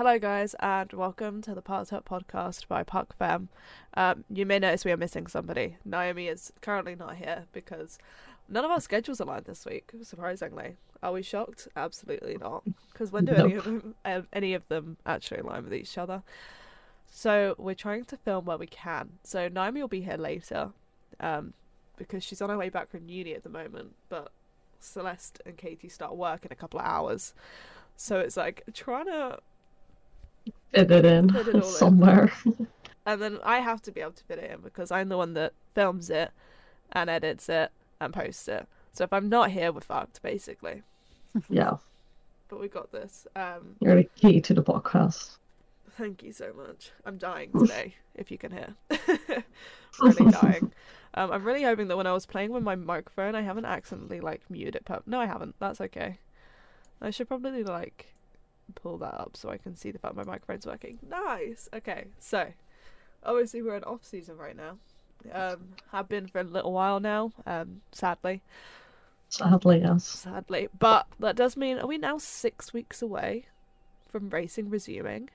Hello, guys, and welcome to the Parked Up podcast by Puck Fam. Um, you may notice we are missing somebody. Naomi is currently not here because none of our schedules aligned this week. Surprisingly, are we shocked? Absolutely not. Because when do any of them, uh, any of them actually align with each other? So we're trying to film where we can. So Naomi will be here later, um, because she's on her way back from uni at the moment. But Celeste and Katie start work in a couple of hours. So it's like trying to Fit it in Fit it all in. somewhere. and then I have to be able to fit it in because I'm the one that films it and edits it and posts it. So if I'm not here, we're fucked, basically. yeah, But we got this. Um, you're the key to the podcast. thank you so much. I'm dying today, if you can hear. really dying. Um, I'm really hoping that when I was playing with my microphone, I haven't accidentally like muted it. Per- no, I haven't. That's okay. I should probably like pull that up so I can see the fact my microphone's working. Nice. Okay, so obviously we're in off season right now. Um, have been for a little while now. Um, sadly, Sadly, yes. sadly, but that does mean are we now six weeks away from racing resuming?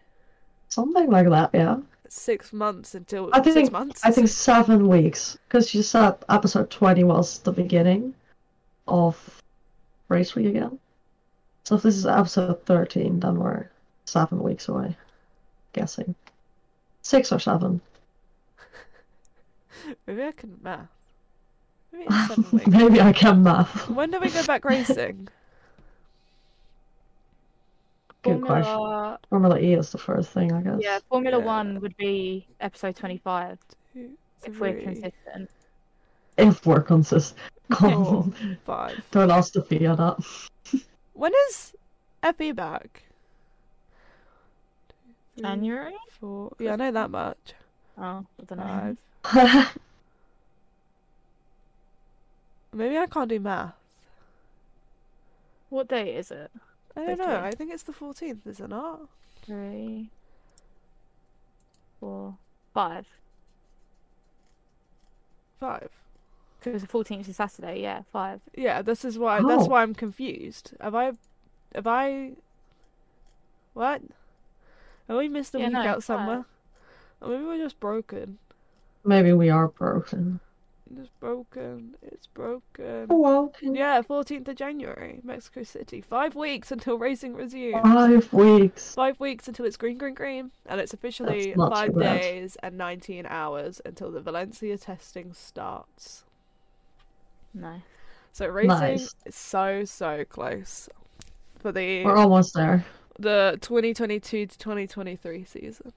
Something like that, yeah. Six months until I six think months. I think seven weeks because you said episode twenty was the beginning of race week again. So if this is episode thirteen, then we're seven weeks away. Guessing six or seven. Maybe I can math. Maybe it's seven weeks. Maybe I can math. When do we go back racing? Good question. Formula, Formula E is the first thing, I guess. yeah, Formula Yeah. One would be episode 25 Two, if we're consistent. If we're consistent. four, five. Don't ask to fee on that. When is Effie back? January? Four. Yeah, I know that much. Oh, I don't know. Five. Maybe I can't do math. What day is it? I don't know. I think it's the 14th, is it not? Three, four, five. Five. Because the 14th is Saturday, yeah, five. Yeah, this is why. That's Oh. why I'm confused. Have I? Have I? What? Have we missed a Yeah, week no, out somewhere? Or maybe we're just broken. Maybe we are broken. It's broken. It's broken. Oh well. Yeah, 14th of January, Mexico City. Five weeks until racing resumes. Five weeks. Five weeks until it's green, green, green. And it's officially five days and 19 hours until the Valencia testing starts. No. So racing Nice. is so, so close for the We're almost there. the 2022 to 2023 season.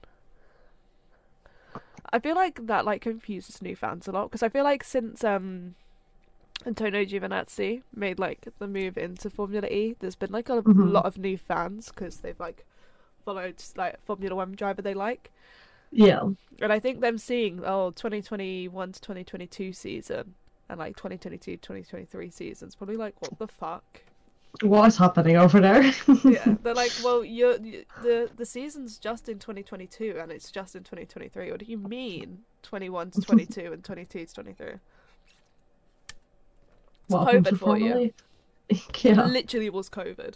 I feel like that like confuses new fans a lot because I feel like since um Antonio Giovinazzi made like the move into Formula E, there's been like a Mhm. lot of new fans because they've like followed like Formula One driver they like, Yeah. and I think them seeing oh 2021 to 2022 season and like 2022 2023 seasons probably like what the fuck What is happening over there? yeah, they're like, well, you're, you the the season's just in 2022 and it's just in 2023. What do you mean 21 to 22 and 22 to 23? It's Welcome COVID for you. Yeah. Literally was COVID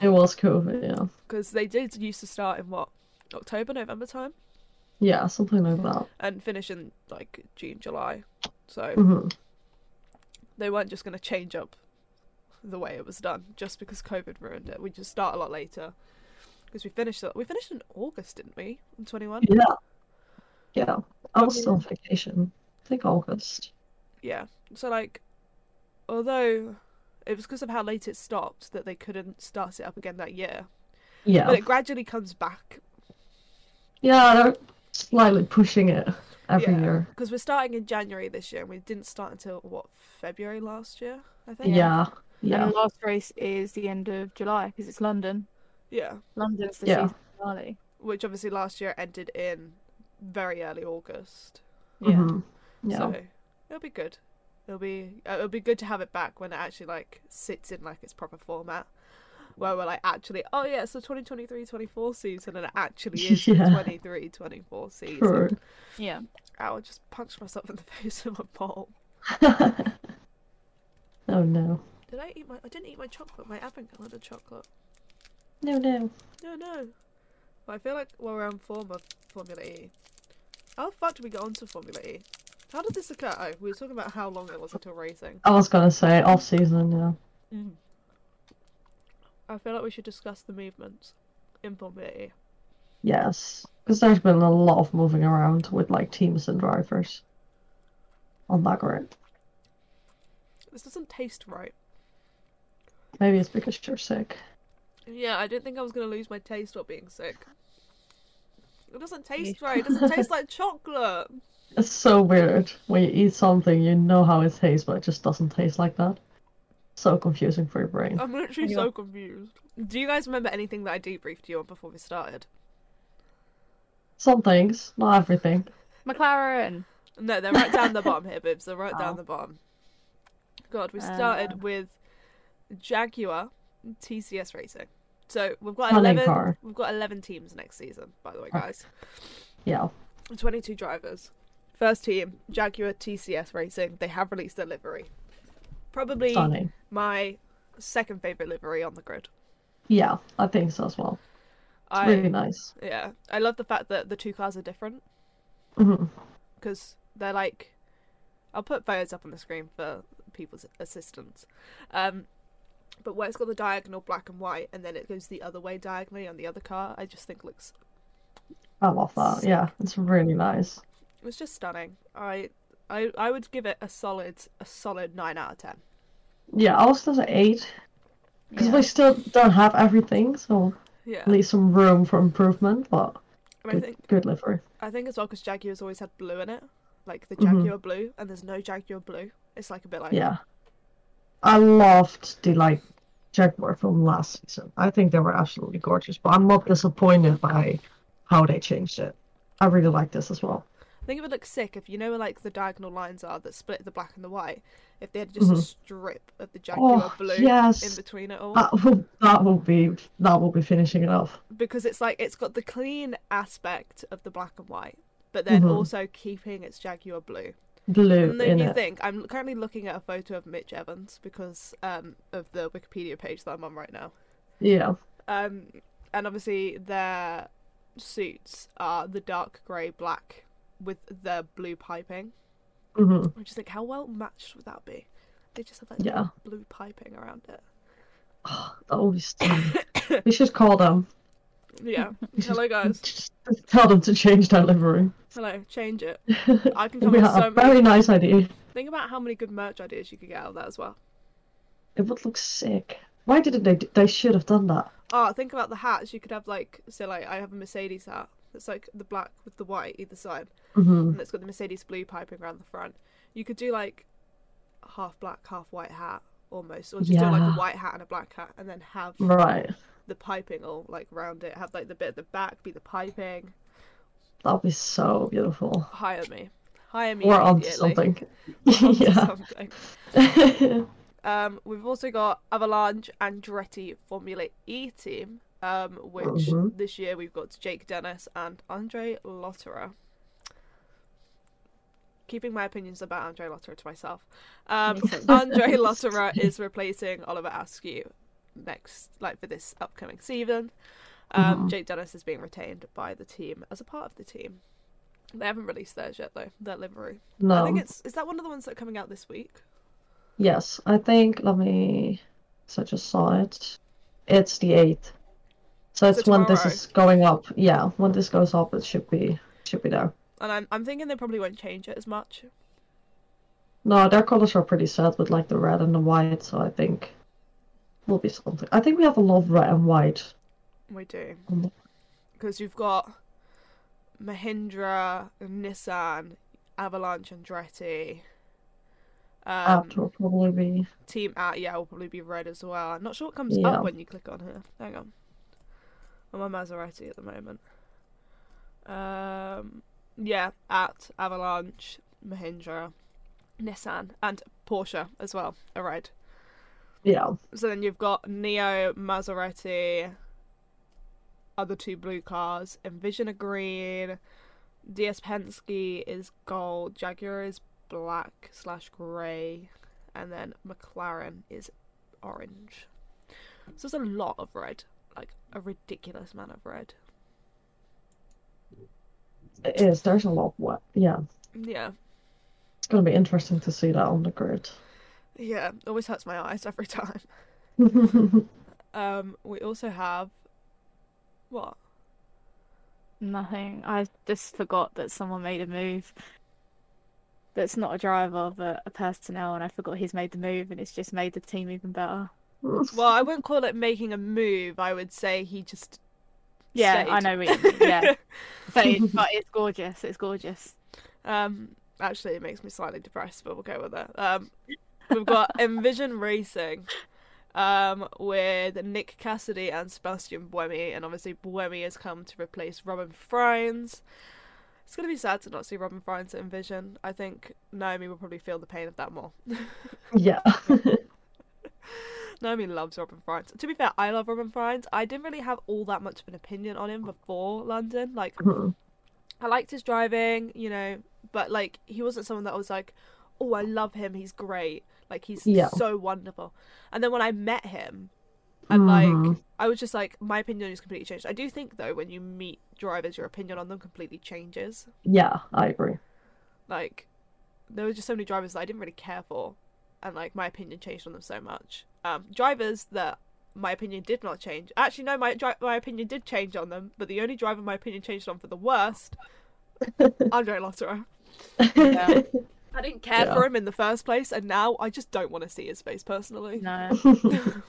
It was COVID, yeah. because they did used to start in what October, November time Yeah, something like that. and finish in like June, July. So hmm they weren't just going to change up the way it was done just because COVID ruined it. We just start a lot later because we finished it. We finished in August, didn't we? In 21. Yeah. Yeah. I was still on vacation. I think August. Yeah. So like, although it was because of how late it stopped that they couldn't start it up again that year, Yeah. but it gradually comes back. Yeah, they're slightly pushing it every yeah. year. Because we're starting in January this year, and we didn't start until what February last year, I think. Yeah. Yeah. And the last race is the end of July because it's London. Yeah. London's the Yeah. season finale. Which obviously last year ended in very early August. Yeah. Mhm. Yeah. So it'll be good. It'll be uh, it'll be good to have it back when it actually like sits in like its proper format. Where we're like actually, oh yeah, it's the 2023-24 season, and it actually is Yeah. the 23-24 season. True. Yeah. i would just punch myself in the face with a ball. oh no. Did I eat my? I didn't eat my chocolate. My advent calendar chocolate. No, no. No, no. I feel like we're on form Formula E. How the fuck did we get onto Formula E? How did this occur? Oh, we were talking about how long it was until racing. I was gonna say off season, yeah. Mm. I feel like we should discuss the movements in Formula E. Yes, because there's been a lot of moving around with like teams and drivers on that grid. This doesn't taste right. Maybe it's because you're sick. Yeah, I didn't think I was gonna lose my taste while being sick. It doesn't taste right. It doesn't taste like chocolate. It's so weird when you eat something, you know how it tastes, but it just doesn't taste like that. So confusing for your brain. I'm literally Yeah. so confused. Do you guys remember anything that I debriefed you on before we started? Some things, not everything. McLaren. No, they're right down the bottom here, bibs. They're right down Oh. the bottom. God, we started Uh. with Jaguar TCS Racing. So we've got eleven. car. We've got eleven teams next season, by the way, Oh. guys. Yeah. Twenty-two drivers. First team, Jaguar TCS Racing. They have released their livery. Probably Stunning. my second favorite livery on the grid. Yeah, I think so as well. It's I really nice. yeah, I love the fact that the two cars are different because they're like. I'll put photos up on the screen for people's assistance. Um, but where it's got the diagonal black and white, and then it goes the other way diagonally on the other car, I just think looks I love that. Yeah, it's really nice. it was just stunning. I I I would give it a solid a solid nine out of ten. Yeah, I was gonna say eight because Yeah. we still don't have everything, so Yeah, leave some room for improvement. But I good, think good livery. I think as well because Jaguar's always had blue in it, like the Mhm. Jaguar blue, and there's no Jaguar blue. It's like a bit like Yeah, I loved the like Jaguar from last season. I think they were absolutely gorgeous, but I'm not disappointed by how they changed it. I really like this as well. I think it would look sick if you know where like the diagonal lines are that split the black and the white. If they had just a Mhm. strip of the Jaguar Oh blue in between it all, that will that will be that will be finishing it off. because it's like it's got the clean aspect of the black and white, but then Mhm. also keeping its Jaguar blue. Blue And then you it. think I'm currently looking at a photo of Mitch Evans because um of the Wikipedia page that I'm on right now. Yeah, Um, and obviously their suits are the dark grey black with the blue piping. hmm I just think how well matched would that be? They just have that Yeah. blue piping around it. that will be stunning. we should call them. Yeah. Hello guys. just tell them to change their livery. Hello. Change it. I can come we up with a so many. very nice idea. Think about how many good merch ideas you could get out of that as well. It would look sick. Why didn't they? d- They should have done that. Oh, think about the hats. You could have like so like I have a Mercedes hat. It's like the black with the white either side, hmm and it's got the Mercedes blue piping around the front. You could do like half black, half white hat almost, or just do like a white hat and a black hat, and then have Right. the piping all like round it. Have like the bit at the back be the piping. That'd be so beautiful. Hire me. Hire me. We're immediately. something. Yeah. something. Um, we've also got Avalanche and Andretti Formula E team, um, which Mhm. this year we've got Jake Dennis and Andre Lotterer. Keeping my opinions about Andre Lotterer to myself. Um, Andre Lotterer is replacing Oliver Askew next, like for this upcoming season. Um, Mhm. Jake Dennis is being retained by the team as a part of the team. They haven't released theirs yet, though. Their livery. No. I think it's is that one of the ones that are coming out this week. Yes, I think. Let me. So I just saw it. It's the eighth. So So it's when this is going up. Yeah, when this goes up, it should be should be there. And I'm I'm thinking they probably won't change it as much. No, their colors are pretty set with like the red and the white. So I think will be something. I think we have a lot of red and white. We do because you've got Mahindra, Nissan, Avalanche, Andretti. Um, will probably be. Team ABT yeah will probably be red as well. I'm not sure what comes Yeah. up when you click on here. Hang on. On Maserati at the moment. Um, yeah, at Avalanche, Mahindra, Nissan, and Porsche as well. Are red. Yeah. So then you've got Neo, Maserati, other two blue cars, Envision are green, DS Penske is gold, Jaguar is black slash grey, and then McLaren is orange. So there's a lot of red, like a ridiculous amount of red. It is. There's a lot. What? Yeah, Yeah. it's gonna be interesting to see that on the grid. Yeah. Always hurts my eyes every time. Um, we also have what? Nothing. I just forgot that someone made a move. That's not a driver, but a personnel, and I forgot he's made the move, and it's just made the team even better. Well, I wouldn't call it making a move. I would say he just. Yeah, I know what you mean. Yeah, but, it, but it's gorgeous. It's gorgeous. Um, actually, it makes me slightly depressed, but we'll go with it. Um, we've got Envision Racing, um, with Nick Cassidy and Sebastian Buemi, and obviously Buemi has come to replace Robin Frijns. It's gonna be sad to not see Robin Frijns at Envision. I think Naomi will probably feel the pain of that more. yeah. Naomi loves Robin Frijns. To be fair, I love Robin Frijns. I didn't really have all that much of an opinion on him before London. Like, Mhm. I liked his driving, you know, but like he wasn't someone that I was like, oh, I love him. He's great. Like he's Yeah. so wonderful. And then when I met him, and like Mhm. I was just like, my opinion has completely changed. I do think though, when you meet drivers, your opinion on them completely changes. Yeah, I agree. Like there were just so many drivers that I didn't really care for, and like my opinion changed on them so much. Um, drivers that my opinion did not change. Actually, no, my dri- my opinion did change on them, but the only driver my opinion changed on for the worst, Andre Lotterer. Yeah. I didn't care Yeah. for him in the first place, and now I just don't want to see his face personally. No.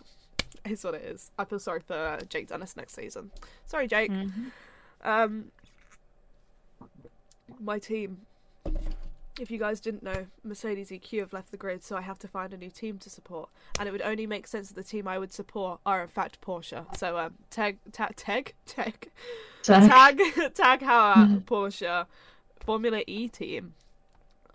It's what it is. I feel sorry for uh, Jake Dennis next season. Sorry, Jake. Mhm. Um, my team. If you guys didn't know, Mercedes EQ have left the grid, so I have to find a new team to support. And it would only make sense that the team I would support are in fact Porsche. So um, tag, tag, tag, tag, Tag. tag, tag Heuer, Porsche, Formula E team,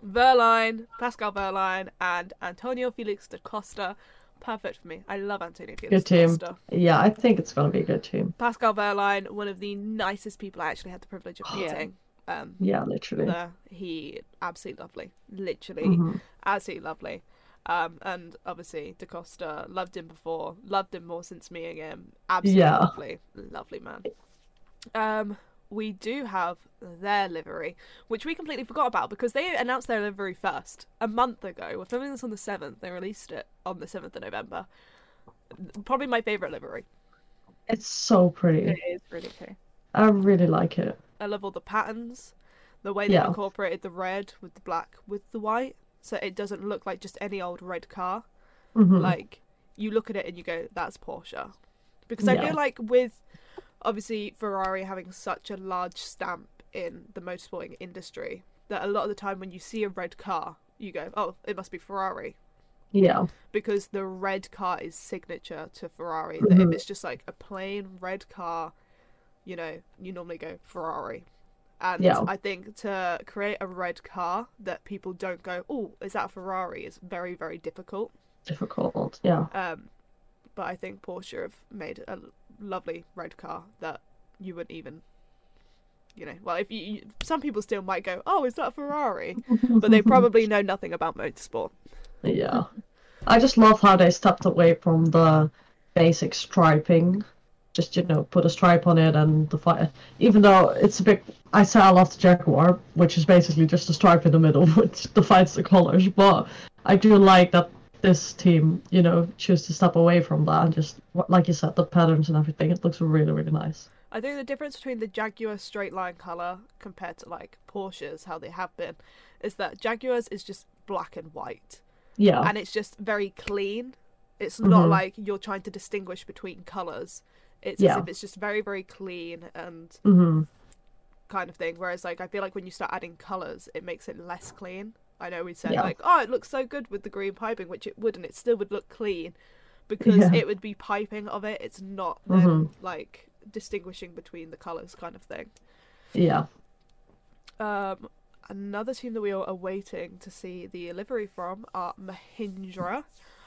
Wehrlein, Pascal Wehrlein, and Antonio Felix da Costa. Perfect for me. I love Antonio Felix Good da team. Costa. Yeah, I think it's gonna be a good team. Pascal Wehrlein, one of the nicest people I actually had the privilege of meeting. Um, Yeah, literally. there. He absolutely lovely, literally Mhm. absolutely lovely. Um, and obviously DaCosta loved him before, loved him more since meeting him. Absolutely Yeah. lovely, lovely man. Um, we do have their livery, which we completely forgot about because they announced their livery first a month ago. We're filming this on the seventh. They released it on the seventh of November. Probably my favorite livery. It's so pretty. It is really cool. I really like it. I love all the patterns, the way they Yeah. incorporated the red with the black with the white, so it doesn't look like just any old red car. Mhm. Like you look at it and you go, "That's Porsche," because I Yeah. feel like with obviously Ferrari having such a large stamp in the motorsporting industry, that a lot of the time when you see a red car, you go, "Oh, it must be Ferrari." Yeah. because the red car is signature to Ferrari. That if it's just like a plain red car, you know, you normally go Ferrari. And Yeah. I think to create a red car that people don't go, oh, is that a Ferrari? is very, very difficult. Difficult. Yeah. Um, but I think Porsche have made a lovely red car that you wouldn't even, you know, well, if you, you some people still might go, oh, is that a Ferrari? But they probably know nothing about motorsport. Yeah. I just love how they stepped away from the basic striping. Just, you know, put a stripe on it and the fire. Even though it's a bit. I say I love the Jaguar, which is basically just a stripe in the middle, which defines the colors. But I do like that this team, you know, choose to step away from that and just, like you said, the patterns and everything. It looks really, really nice. I think the difference between the Jaguar straight line color compared to like Porsches, how they have been, is that Jaguars is just black and white, Yeah. and it's just very clean. It's not Mhm. like you're trying to distinguish between colors. It's Yeah. as if it's just very very clean and hmm kind of thing. Whereas like I feel like when you start adding colors, it makes it less clean. I know we said Yeah. like, oh, it looks so good with the green piping, which it wouldn't. It still would look clean because Yeah. it would be piping of it. It's not then Mhm. like distinguishing between the colors kind of thing. Yeah. Um, another team that we are awaiting to see the livery from are Mahindra.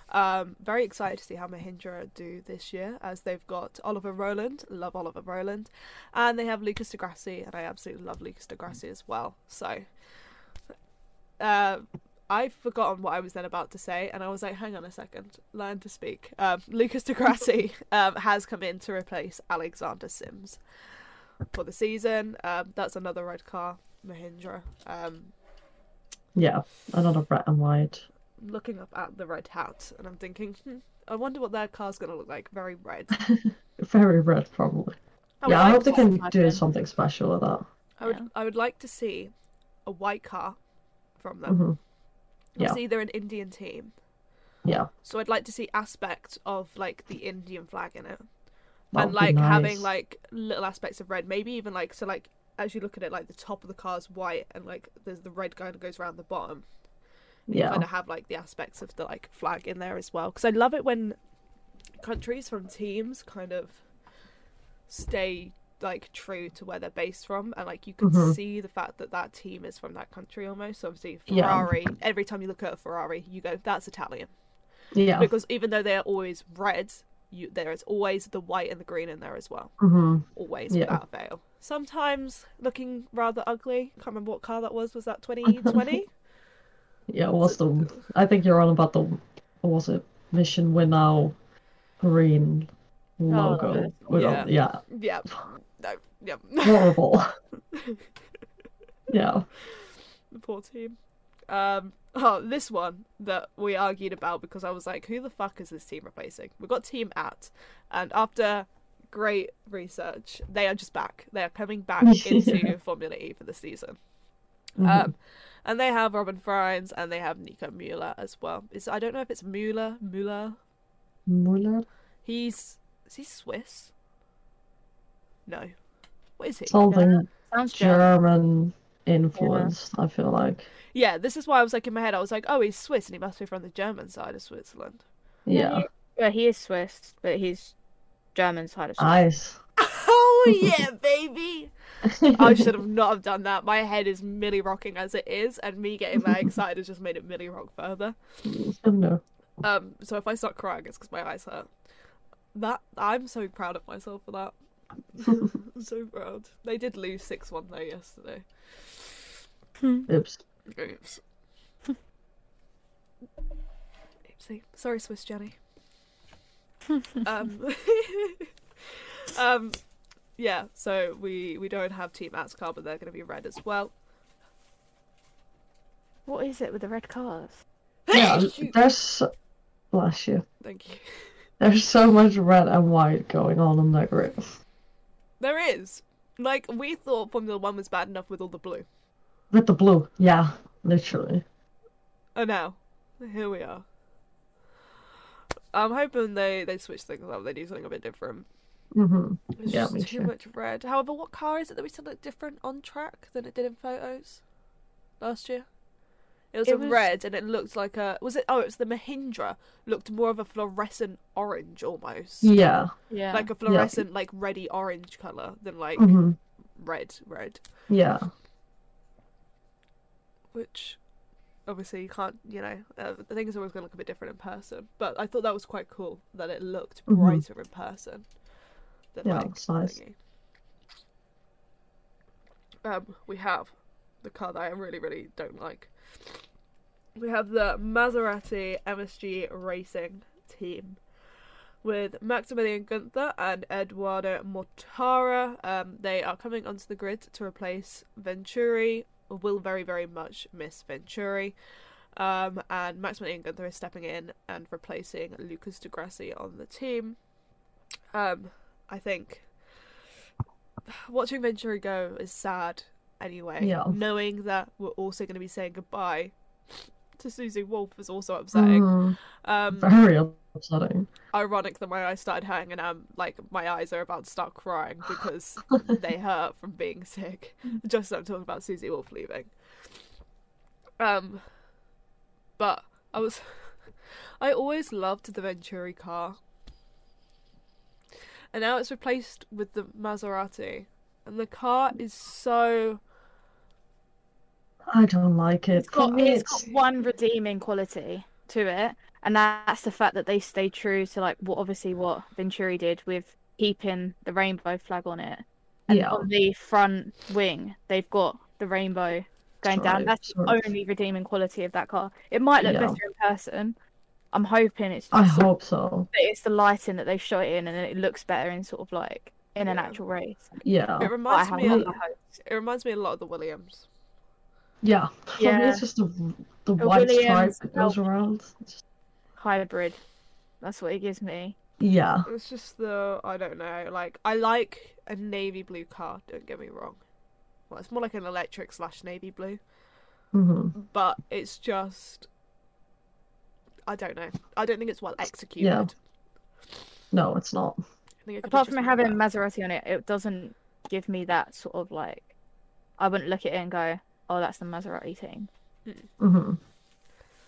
Um, very excited to see how Mahindra do this year, as they've got Oliver Rowland, love Oliver Rowland, and they have Lucas di Grassi, and I absolutely love Lucas di Grassi as well. So, uh, I've forgotten what I was then about to say, and I was like, hang on a second, learn to speak. Um, Lucas di Grassi um, has come in to replace Alexander Sims. for the season. Um, that's another red car, Mahindra. Um, Yeah, another red and white. Looking up at the red hat, and I'm thinking, hmm, I wonder what their car's gonna look like. Very red. Very red, probably. I yeah, I hope they to- can do imagine. something special with that. I would, Yeah. I would like to see a white car from them. hmm Yeah. Obviously, they're an Indian team, Yeah, so I'd like to see aspects of like the Indian flag in it, that and would be like having like little aspects of red. Maybe even like so like as you look at it, like the top of the car's white, and like there's the red kind of goes around the bottom. Yeah, kind of have like the aspects of the like flag in there as well because i love it when countries from teams kind of stay like true to where they're based from and like you can Mhm. see the fact that that team is from that country almost so obviously Yeah. ferrari every time you look at a ferrari you go that's italian yeah. because even though they're always red you there is always the white and the green in there as well hmm always Yeah. without fail sometimes looking rather ugly can't remember what car that was was that 2020 Yeah, it was the? I think you're on about the. What was it? Mission Winnow green logo. with all- yeah, yeah no yeah horrible. yeah. the poor team. Um, oh, this one that we argued about because I was like, who the fuck is this team replacing? We've got Team ABT, and after great research, they are just back. They are coming back into Formula E for the season. Mhm. Um, and they have Robin Frijns and they have Nico Mueller as well. Is I don't know if it's Mueller, Mueller. Muller? He's is he Swiss? No. What is he? Something Sounds German. Influence, influenced. I feel like. Yeah, this is why I was like in my head. I was like, oh, he's Swiss and he must be from the German side of Switzerland. Yeah. Yeah, he is Swiss, but he's German side of Swiss. Eyes. Oh yeah, baby! I should have not have done that. My head is milly rocking as it is, and me getting that excited has just made it milly rock further. no. Um, so if I start crying, it's because my eyes hurt. That I'm so proud of myself for that. I'm so proud. They did lose six one though yesterday. Oops. Oops. Oopsie. Sorry, Swiss Jenny. um, um, yeah. So we we don't have Team ABT's car, but they're going to be red as well. What is it with the red cars? Yeah, Shoot. there's. Bless you. Thank you. There's so much red and white going on in that grid. There is. Like we thought Formula One was bad enough with all the blue, With the blue. Yeah, literally. and now here we are. I'm hoping they they switch things up. They do something a bit different. Hmm There's Yeah, just too too. much red. However, what car is it that we said looked different on track than it did in photos last year? It was It a was- red, and it looked like a was it? Oh, it was the Mahindra. Looked more of a fluorescent orange almost, Yeah. Yeah. like a fluorescent, like reddy orange color than like hmm red, red. Yeah. Which obviously you can't, you know, uh, the thing is always going to look a bit different in person. But I thought that was quite cool that it looked Mhm. brighter in person. Than, Yeah, like, it's nice. Um, we have the car that I really, really don't like. We have the Maserati MSG Racing team with Maximilian Gunther and Eduardo Mortara. Um, they are coming onto the grid to replace Venturi. Will very, very much miss Venturi. Um, and Maximilian Gunther is stepping in and replacing Lucas di Grassi on the team. Um, I think watching Venturi go is sad anyway. Yeah. Knowing that we're also going to be saying goodbye to Susie Wolff is also upsetting. Mhm. Um, Very upsetting. ironic that my eyes started hurting and I'm like my eyes are about to start crying because they hurt from being sick. Just as I'm talking about Susie Wolff leaving. Um, but I was, I always loved the Venturi car, and now it's replaced with the Maserati, and the car is so. I don't like it. It's got, For me, it's it's got one redeeming quality to it, and that's the fact that they stay true to like what obviously what Venturi did with keeping the rainbow flag on it. And Yeah. on the front wing, they've got the rainbow going down. That's the only redeeming quality of that car. It might look Yeah. better in person. I'm hoping it's I just hope so. that it's the lighting that they've shot in, and then it looks better in sort of like in an actual race. Yeah. It reminds me. a A, lot of hopes. it reminds me a lot of the Williams. Yeah. For me, it's just the the A white stripe that goes around. Just- hybrid. That's what it gives me. Yeah. It's just the I don't know. Like I like a navy blue car. Don't get me wrong. Well, it's more like an electric slash navy blue, hmm but it's just I don't know. I don't think it's well executed. Yeah. No, it's not. I think it Apart from having better. Maserati on it, it doesn't give me that sort of like. I wouldn't look at it and go, "Oh, that's the Maserati team." hmm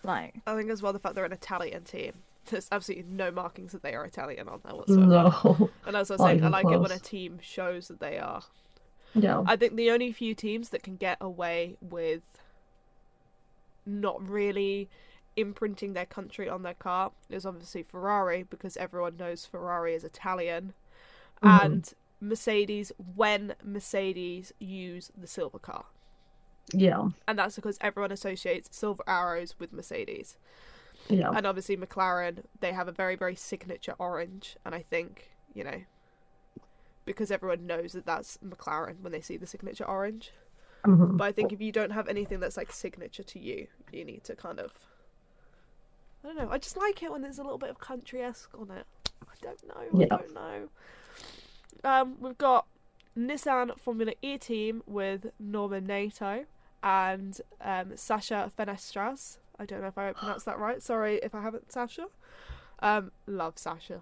Like, I think as well the fact they're an Italian team. There's absolutely no markings that they are Italian on there whatsoever. No. And as I was saying, I even like it when a team shows that they are. yeah. I think the only few teams that can get away with not really imprinting their country on their car is obviously Ferrari because everyone knows Ferrari is Italian Mhm. and Mercedes when Mercedes use the silver car. Yeah. And that's because everyone associates silver arrows with Mercedes. Yeah. And obviously McLaren, they have a very, very signature orange. And I think, you know, because everyone knows that that's McLaren when they see the signature orange. hmm But I think if you don't have anything that's like signature to you, you need to kind of. I don't know. I just like it when there's a little bit of country esque on it. I don't know. Yeah. I don't know. Um, we've got Nissan Formula E team with Norman Nato and um, Sacha Fenestraz. I don't know if I pronounced that right. Sorry if I haven't, Sacha. Um, love Sacha.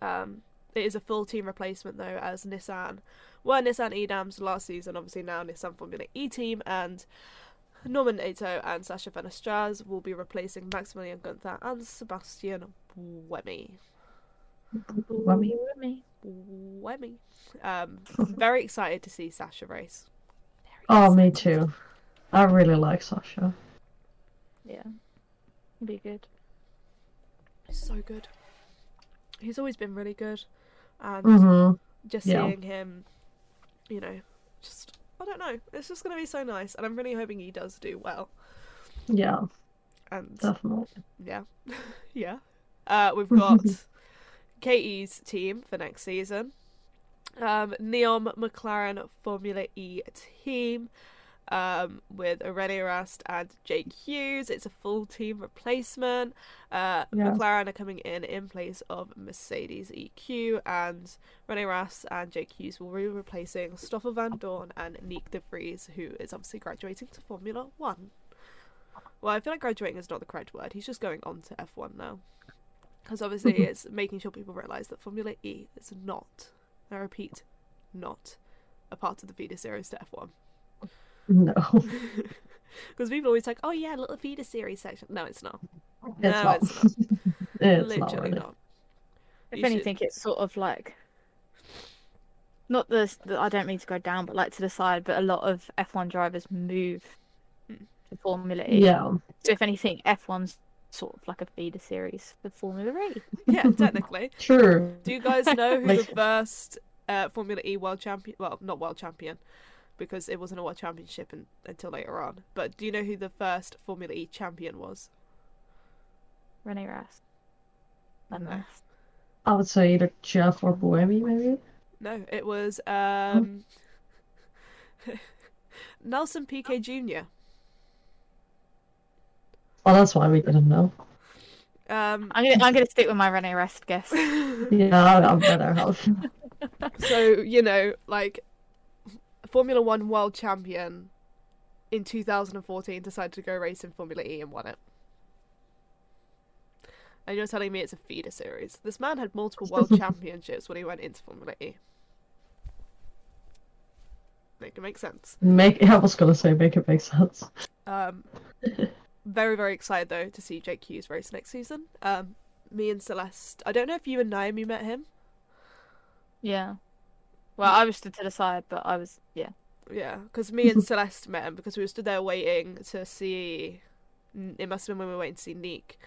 Um, it is a full team replacement though, as Nissan were Nissan e.dams last season. Obviously now Nissan Formula E team and Norman Nato and Sacha Fenestraz will be replacing Maximilian Gunther and Sebastian Buemi. Whammy. me. Buemi. Um, very excited to see Sacha race. Oh, me too. I really like Sacha. Yeah, be good. He's so good. He's always been really good, and hmm just Yeah. seeing him, you know, just I don't know. It's just gonna be so nice, and I'm really hoping he does do well. Yeah, And definitely. yeah, yeah. Uh, we've got Katie's team for next season. Um, Neom McLaren Formula E team um, with Rene Rast and Jake Hughes. It's a full team replacement. Uh, Yeah. McLaren are coming in in place of Mercedes EQ, and Rene Rast and Jake Hughes will be replacing Stoffel Vandoorne and Nyck De Vries, who is obviously graduating to Formula One. Well, I feel like graduating is not the correct word. He's just going on to F1 now. Because obviously Mhm. it's making sure people realise that Formula E is not, I repeat, not a part of the feeder series to F1. No, Because people always like, oh yeah, little feeder series section. No, it's not. it's No, not. it's it's not Literally really. not. If You should- anything, it's sort of like not the, the. I don't mean to go down, but like to the side. But a lot of F1 drivers move Hmm. to Formula E. Yeah, So if anything, F1's sort of like a feeder series for Formula E. Yeah, technically. true. Do you guys know who the first uh, Formula E world champion? Well, not world champion, because it wasn't a world championship un- until later on. But do you know who the first Formula E champion was? Rene Rast. And No. I would say either Jeff or Buemi, maybe. No, it was um, Nelson Piquet Jr. Oh, that's why we didn't know. Um, I'm gonna I'm gonna stick with my Rene Rast guess. Yeah, I- I'm better help. so you know, like Formula One world champion in 2014 decided to go race in Formula E and won it. And you're telling me it's a feeder series. This man had multiple world championships when he went into Formula E. Make it make sense. Make. I was gonna say make it make sense. Um, very very excited though to see Jake Hughes race next season. Um, me and Celeste. I don't know if you and Naomi met him. Yeah. Well, I was stood to the side, but I was yeah. Yeah, because me and Celeste met him because we were stood there waiting to see. It must have been when we were waiting to see Neek.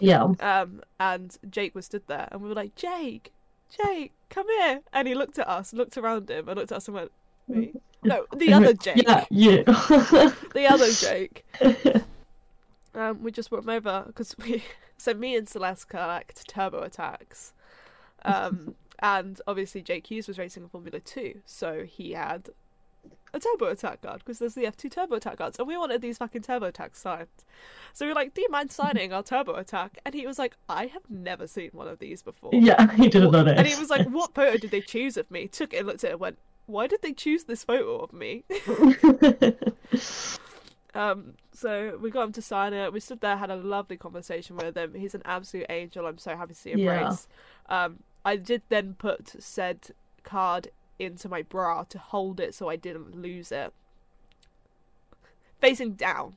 Yeah. Um, and Jake was stood there, and we were like, Jake, Jake, come here. And he looked at us, looked around him, and looked at us and went, Me? No, the other Jake. Yeah, you. The other Jake. Um, we just brought him over because we. So me and Celeste collect Turbo Attax. Um, and obviously Jake Hughes was racing in Formula Two, so he had a turbo attack card because there's the F2 turbo attack cards, and we wanted these fucking Turbo Attax signed. So we were like, "Do you mind signing our turbo attack?" And he was like, "I have never seen one of these before." Yeah, he didn't know that. And he was like, "What photo did they choose of me?" Took it, looked at it, and went, "Why did they choose this photo of me?" Um, so we got him to sign it. We stood there, had a lovely conversation with him. He's an absolute angel. I'm so happy to see him Yeah. race. Um, I did then put said card into my bra to hold it so I didn't lose it, facing down.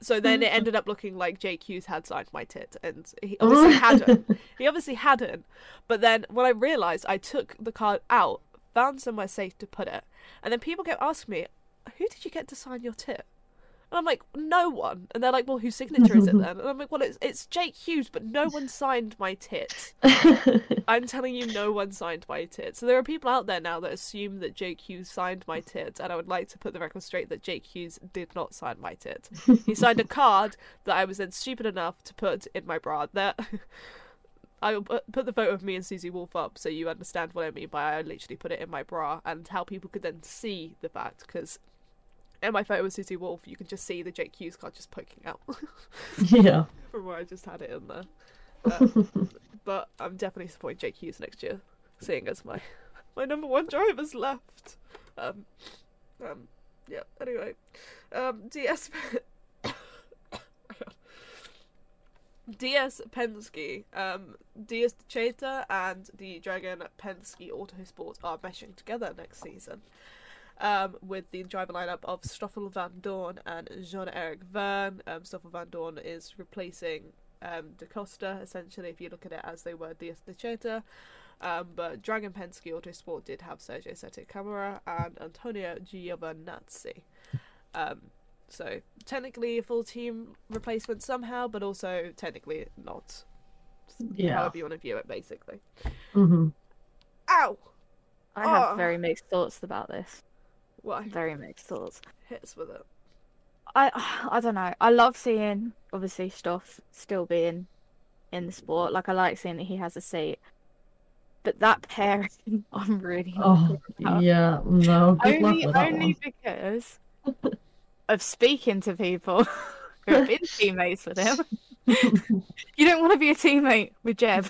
So then it mm. ended up looking like Jake Hughes had signed my tit, and he obviously hadn't. He obviously hadn't. But then when I realised, I took the card out, found somewhere safe to put it, and then people kept asking me, "Who did you get to sign your tit?" And I'm like, "No one." And they're like, "Well, whose signature is it then?" And I'm like, "Well, it's it's Jake Hughes, but no one signed my tit." I'm telling you, no one signed my tit. So there are people out there now that assume that Jake Hughes signed my tit, and I would like to put the record straight that Jake Hughes did not sign my tit. He signed a card that I was then stupid enough to put in my bra. That I will put put the photo of me and Susie Wolff up so you understand what I mean by I literally put it in my bra and how people could then see the fact because. In my photo with Susie Wolff, you can just see the Jake Hughes card just poking out yeah. from where I just had it in there. Um, but I'm definitely supporting Jake Hughes next year, seeing as my my number one driver's left. Um, um, yeah. Anyway, um, DS. DS Penske, um, DS Techeetah and the Dragon Penske Autosport are meshing together next season. Um, with the driver lineup of Stoffel Vandoorne and Jean Eric Vergne. Um, Stoffel Vandoorne is replacing um, Da Costa, essentially, if you look at it as they were DS Techeetah. Um, but Dragon Penske Autosport did have Sergio Sette Camara and Antonio Giovinazzi. Um, so technically a full team replacement somehow, but also technically not. Yeah. However you want to view it, basically. hmm Ow! I have Oh. very mixed thoughts about this. Why? Very mixed thoughts. Hits with it. I I don't know. I love seeing obviously Stoff still being in the sport. Like I like seeing that he has a seat. But that pairing, I'm really Oh, about. yeah. No, good luck only with that only one. because of speaking to people who have been teammates with him. you don't want to be a teammate with Jeb.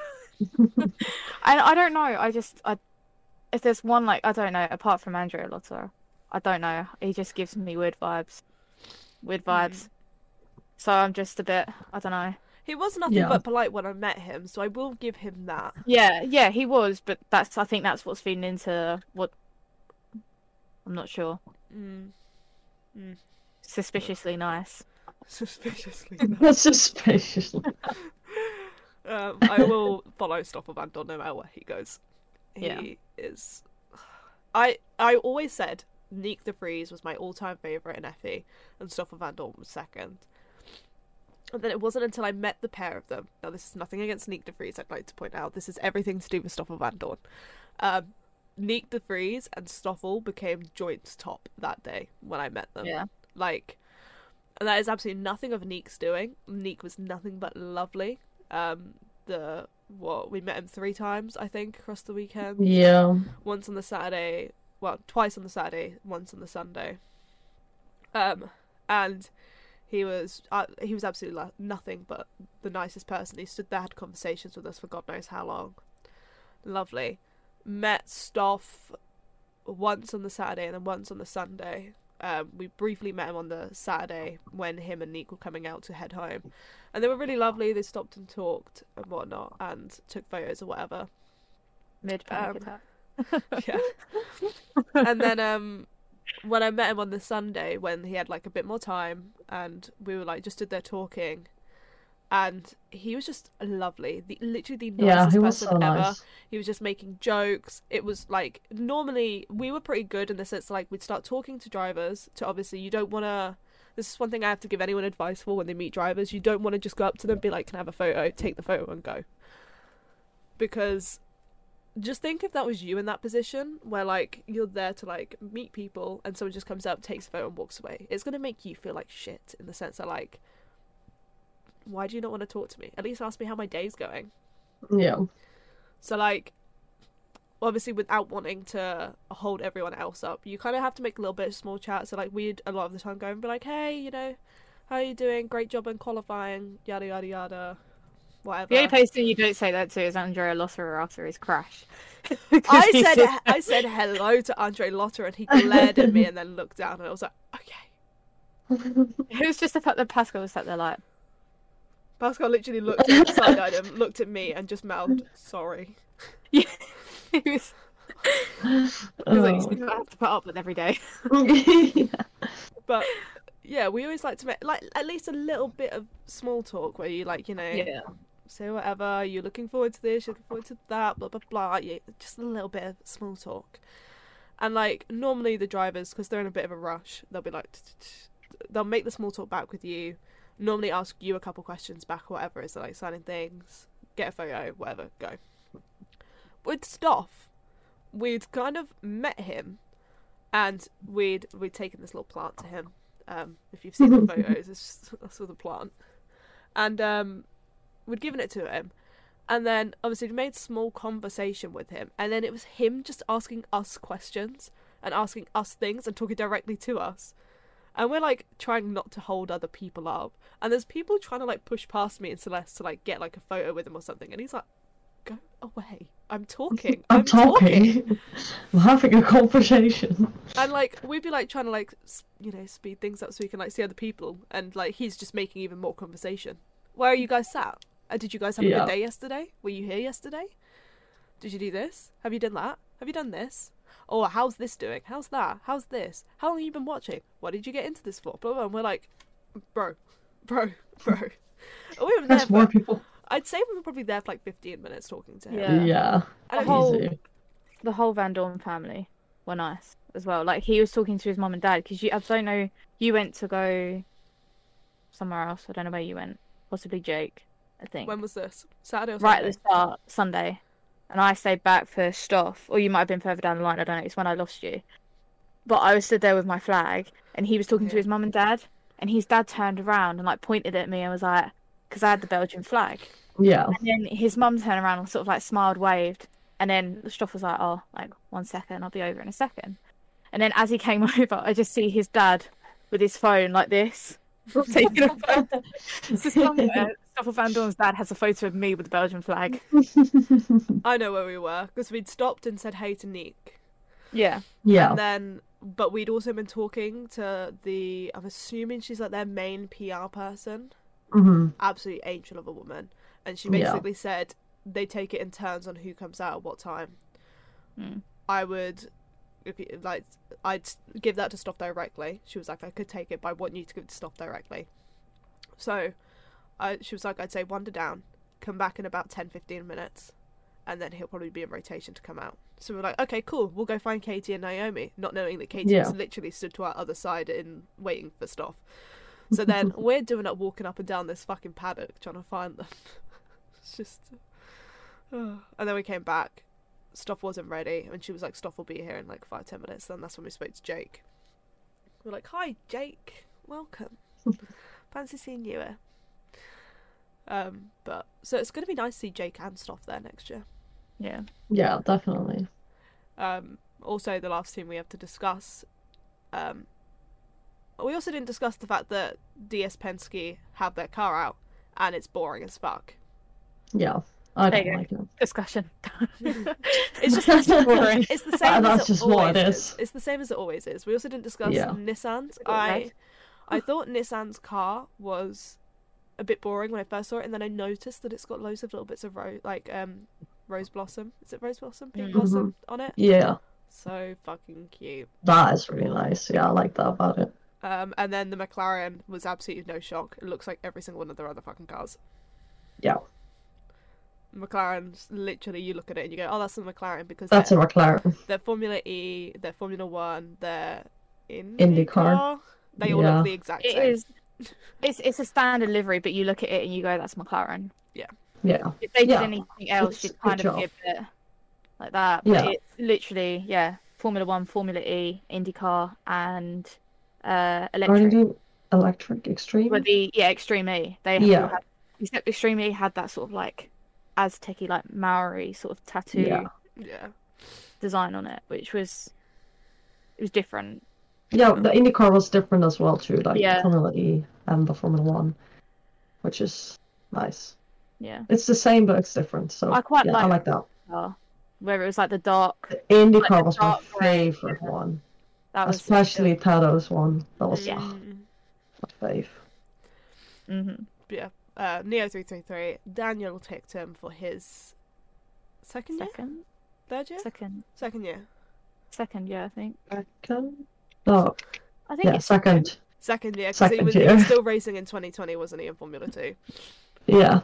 and I don't know. I just I if there's one like I don't know apart from Andrea Lotto, I don't know. He just gives me weird vibes. Weird vibes. So I'm just a bit I don't know. He was nothing Yeah. but polite when I met him, so I will give him that. Yeah, yeah, he was, but that's I think that's what's feeding into what I'm not sure. Mm. Suspiciously nice. Suspiciously. That's suspicious. um, I will follow Stoffel Vandoorne no matter where he goes. He Yeah. is. I I always said Nyck de Vries was my all-time favorite in FE, and Stoffel Vandoorne was second. And then it wasn't until I met the pair of them. Now, this is nothing against Nyck de Vries. I'd like to point out this is everything to do with Stoffel Vandoorne. Um, Nyck de Vries and Stoffel became joint top that day when I met them. Yeah. Like, and that is absolutely nothing of Neek's doing. Neek was nothing but lovely. Um, the what we met him three times, I think, across the weekend. yeah. Once on the Saturday, well, twice on the Saturday, once on the Sunday. Um, and he was uh, he was absolutely lo- nothing but the nicest person. He stood there, had conversations with us for God knows how long. Lovely. Met Stoff once on the Saturday and then once on the Sunday. Um, we briefly met him on the Saturday when him and Nick were coming out to head home, and they were really lovely. They stopped and talked and whatnot, and took photos or whatever. Mid panic Um, attack. yeah. and then um when I met him on the Sunday when he had like a bit more time and we were like just stood there talking and he was just lovely. The literally the Yeah, nicest was person so ever. nice. He was just making jokes. It was like normally we were pretty good in the sense like we'd start talking to drivers to obviously you don't wanna this is one thing I have to give anyone advice for when they meet drivers. You don't want to just go up to them and be like, Can I have a photo? Take the photo and go. Because just think if that was you in that position where like you're there to like meet people and someone just comes up takes a photo and walks away it's going to make you feel like shit in the sense that like why do you not want to talk to me at least ask me how my day's going Yeah. so like obviously without wanting to hold everyone else up, you kind of have to make a little bit of small chat. So like we'd a lot of the time go and be like, hey, you know, how are you doing? Great job in qualifying, yada yada yada, whatever. The only person you don't say that to is Andre Lotterer after his crash. I said said- I said hello to Andre Lotter and he glared at me and then looked down and I was like, okay. it was just the fact that Pascal was sat there like, Pascal literally looked at side eyed him, looked at me and just mouthed, sorry. yeah. he was, he was like. "You have to put up with every day. yeah. But yeah, we always like to make like at least a little bit of small talk where you like, you know, Yeah. Say whatever, you're looking forward to this, you're looking forward to that, blah blah blah. Yeah, just a little bit of small talk. And like normally the drivers, because they're in a bit of a rush, they'll be like, they'll make the small talk back with you. Normally ask you a couple questions back or whatever. Is like signing things, get a photo, whatever, go. With Stoff, we'd kind of met him, and we'd we'd taken this little plant to him. Um, if you've seen the photos, it's just, that's all the plant, and um, we'd given it to him, and then obviously we made small conversation with him, and then it was him just asking us questions and asking us things and talking directly to us. And we're like trying not to hold other people up. And there's people trying to like push past me and Celeste to like get like a photo with him or something. And he's like, go away. I'm talking. I'm talking. I'm having a conversation. And like we'd be like trying to like you know speed things up so we can like see other people. And like he's just making even more conversation. Where are you guys sat? Uh, did you guys have a Yeah. good day yesterday? Were you here yesterday? Did you do this? Have you done that? Have you done this? Or how's this doing? How's that? How's this? How long have you been watching? What did you get into this for? Blah blah. And we're like, bro, bro, bro. We were there There's more people. I'd say we were probably there for like 15 minutes talking to him. Yeah. Yeah. And The whole- Easy. The whole Vandoorne family were nice as well. Like he was talking to his mum and dad because you, I don't know, you went to go somewhere else. I don't know where you went. Possibly Jake, I think. when was this? Saturday or right Sunday? at the start, Sunday, and I stayed back for Stoff, or you might have been further down the line. I don't know. It's when I lost you. But I was stood there with my flag, and he was talking to his mum and dad, and his dad turned around and like pointed at me and was like, because I had the Belgian flag, Yeah. and then his mum turned around and sort of like smiled, waved, and then Stoff was like, oh, like one second, I'll be over in a second. And then as he came over, I just see his dad with his phone like this, taking a photo. So somewhere, Stoffel Vandoorne's dad has a photo of me with the Belgian flag. I know where we were because we'd stopped and said hey to Nyck. Yeah. yeah. And then, but we'd also been talking to the, I'm assuming she's like their main PR person. hmm Absolute angel of a woman. And she Yeah. basically said they take it in turns on who comes out at what time. Mm. I would, if you, like, I'd give that to Stoff directly. She was like, I could take it, but I want you to give it to Stoff directly. So, I, she was like, I'd say wander down, come back in about 10 15 minutes, and then he'll probably be in rotation to come out. So we're like, okay, cool, we'll go find Katie and Naomi, not knowing that Katie Yeah. was literally stood to our other side in waiting for Stoff. So then we're doing up walking up and down this fucking paddock trying to find them. it's just. and then we came back. Stoff wasn't ready, and she was like, "Stoff will be here in like five ten minutes." Then that's when we spoke to Jake. We're like, "Hi, Jake, welcome. Fancy seeing you here." Um, but so it's gonna be nice to see Jake and Stoff there next year. Yeah. Yeah, definitely. Um, also, the last team we have to discuss. Um, we also didn't discuss the fact that DS Penske have their car out, and it's boring as fuck. Yeah. I There don't like it. Discussion. It's just That's boring. It's the same. And as that's it just what always it is. is. It's the same as it always is. We also didn't discuss Yeah. Nissan's. I. I thought Nissan's car was a bit boring when I first saw it, and then I noticed that it's got loads of little bits of rose, like um, rose blossom. Is it rose blossom? Pink Mhm. blossom on it. Yeah. So fucking cute. That is really nice. Yeah, I like that about it. Um, and then the McLaren was absolutely no shock. It looks like every single one of their other fucking cars. Yeah. McLaren's literally, you look at it and you go, "Oh, that's a McLaren," because That's a McLaren. they're Formula E, they're Formula One, they're IndyCar. IndyCar. They all Yeah. look the exact same. is. It's it's a standard livery, but you look at it and you go, "That's McLaren." Yeah. Yeah. If they did Yeah. anything else, It's you'd kind of be a bit like that. But Yeah. it's literally, yeah, Formula One, Formula E, IndyCar, and uh, Are they electric. doing electric extreme? But the yeah, Extreme E. They Yeah. had, except Extreme E had that sort of like Aztec-y, like Maori sort of tattoo. Yeah. Yeah. design on it, which was it was different. Yeah, the IndyCar was different as well too, like Yeah. the Formula E and the Formula One, which is nice. Yeah, It's the same, but it's different. So I quite yeah, I like- like that. where it was like the dark. The IndyCar Like the was my dark grey. favorite one, That was especially Pato's one. That was Yeah. my fave. hmm yeah. Uh, Neo three three three. Daniel picked him for his second year, Second, third year, second, second year, second. Yeah, I think. Second? No, I think yeah, it's second. second year. Because he was, he was still racing in 2020, wasn't he, in Formula Two? Yeah,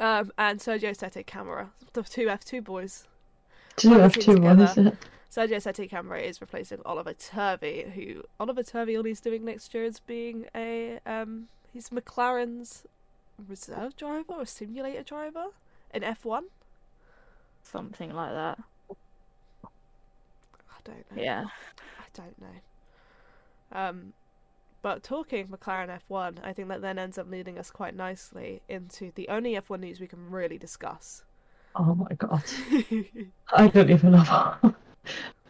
Um, and Sergio Sette Camara, the two F two boys. two Working F two ones. together. Sergio Sette Camara is replacing Oliver Turvey, who Oliver Turvey all he's doing next year is being a um he's McLaren's reserve driver or simulator driver in F one. something like that. I don't know. Yeah. I don't know. Um, but talking McLaren F1, I think that then ends up leading us quite nicely into the only F1 news we can really discuss. Oh my god, I don't even know.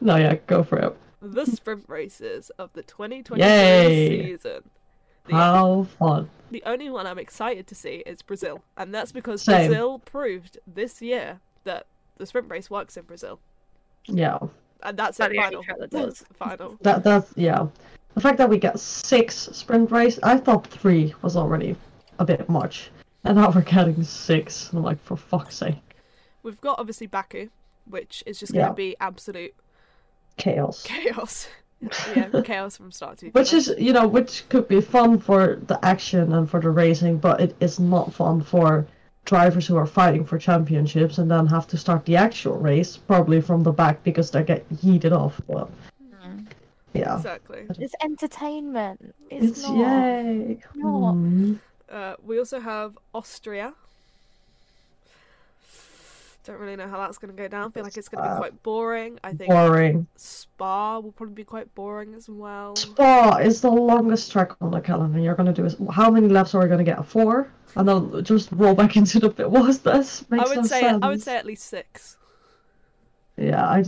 no, yeah, go for it. the sprint races of the 2023 Yay. season. The, How fun! the only one I'm excited to see is Brazil, and that's because Same. Brazil proved this year that the sprint race works in Brazil, Yeah, and that's That's it. the Final. that That's does. final. that that's yeah. The fact that we get six sprint race, I thought three was already a bit much, and now we're getting six. I'm like, for fuck's sake, We've got obviously Baku, which is just going to Yeah. be absolute chaos. chaos. yeah, chaos from start to Which is, you know, which could be fun for the action and for the racing, but it is not fun for drivers who are fighting for championships and then have to start the actual race probably from the back because they get yeeted off. But. Yeah, exactly. It's entertainment. It's, it's not. yay. not. Uh, we also have Austria. Don't really know how that's going to go down. feel like it's going to be quite boring. I think Boring. Spa will probably be quite boring as well. Spa is the longest track on the calendar. You're gonna do is how many laps are we gonna get? Four, and then just roll back into the pit. What's this? I would no say sense. I would say at least six, Yeah, I.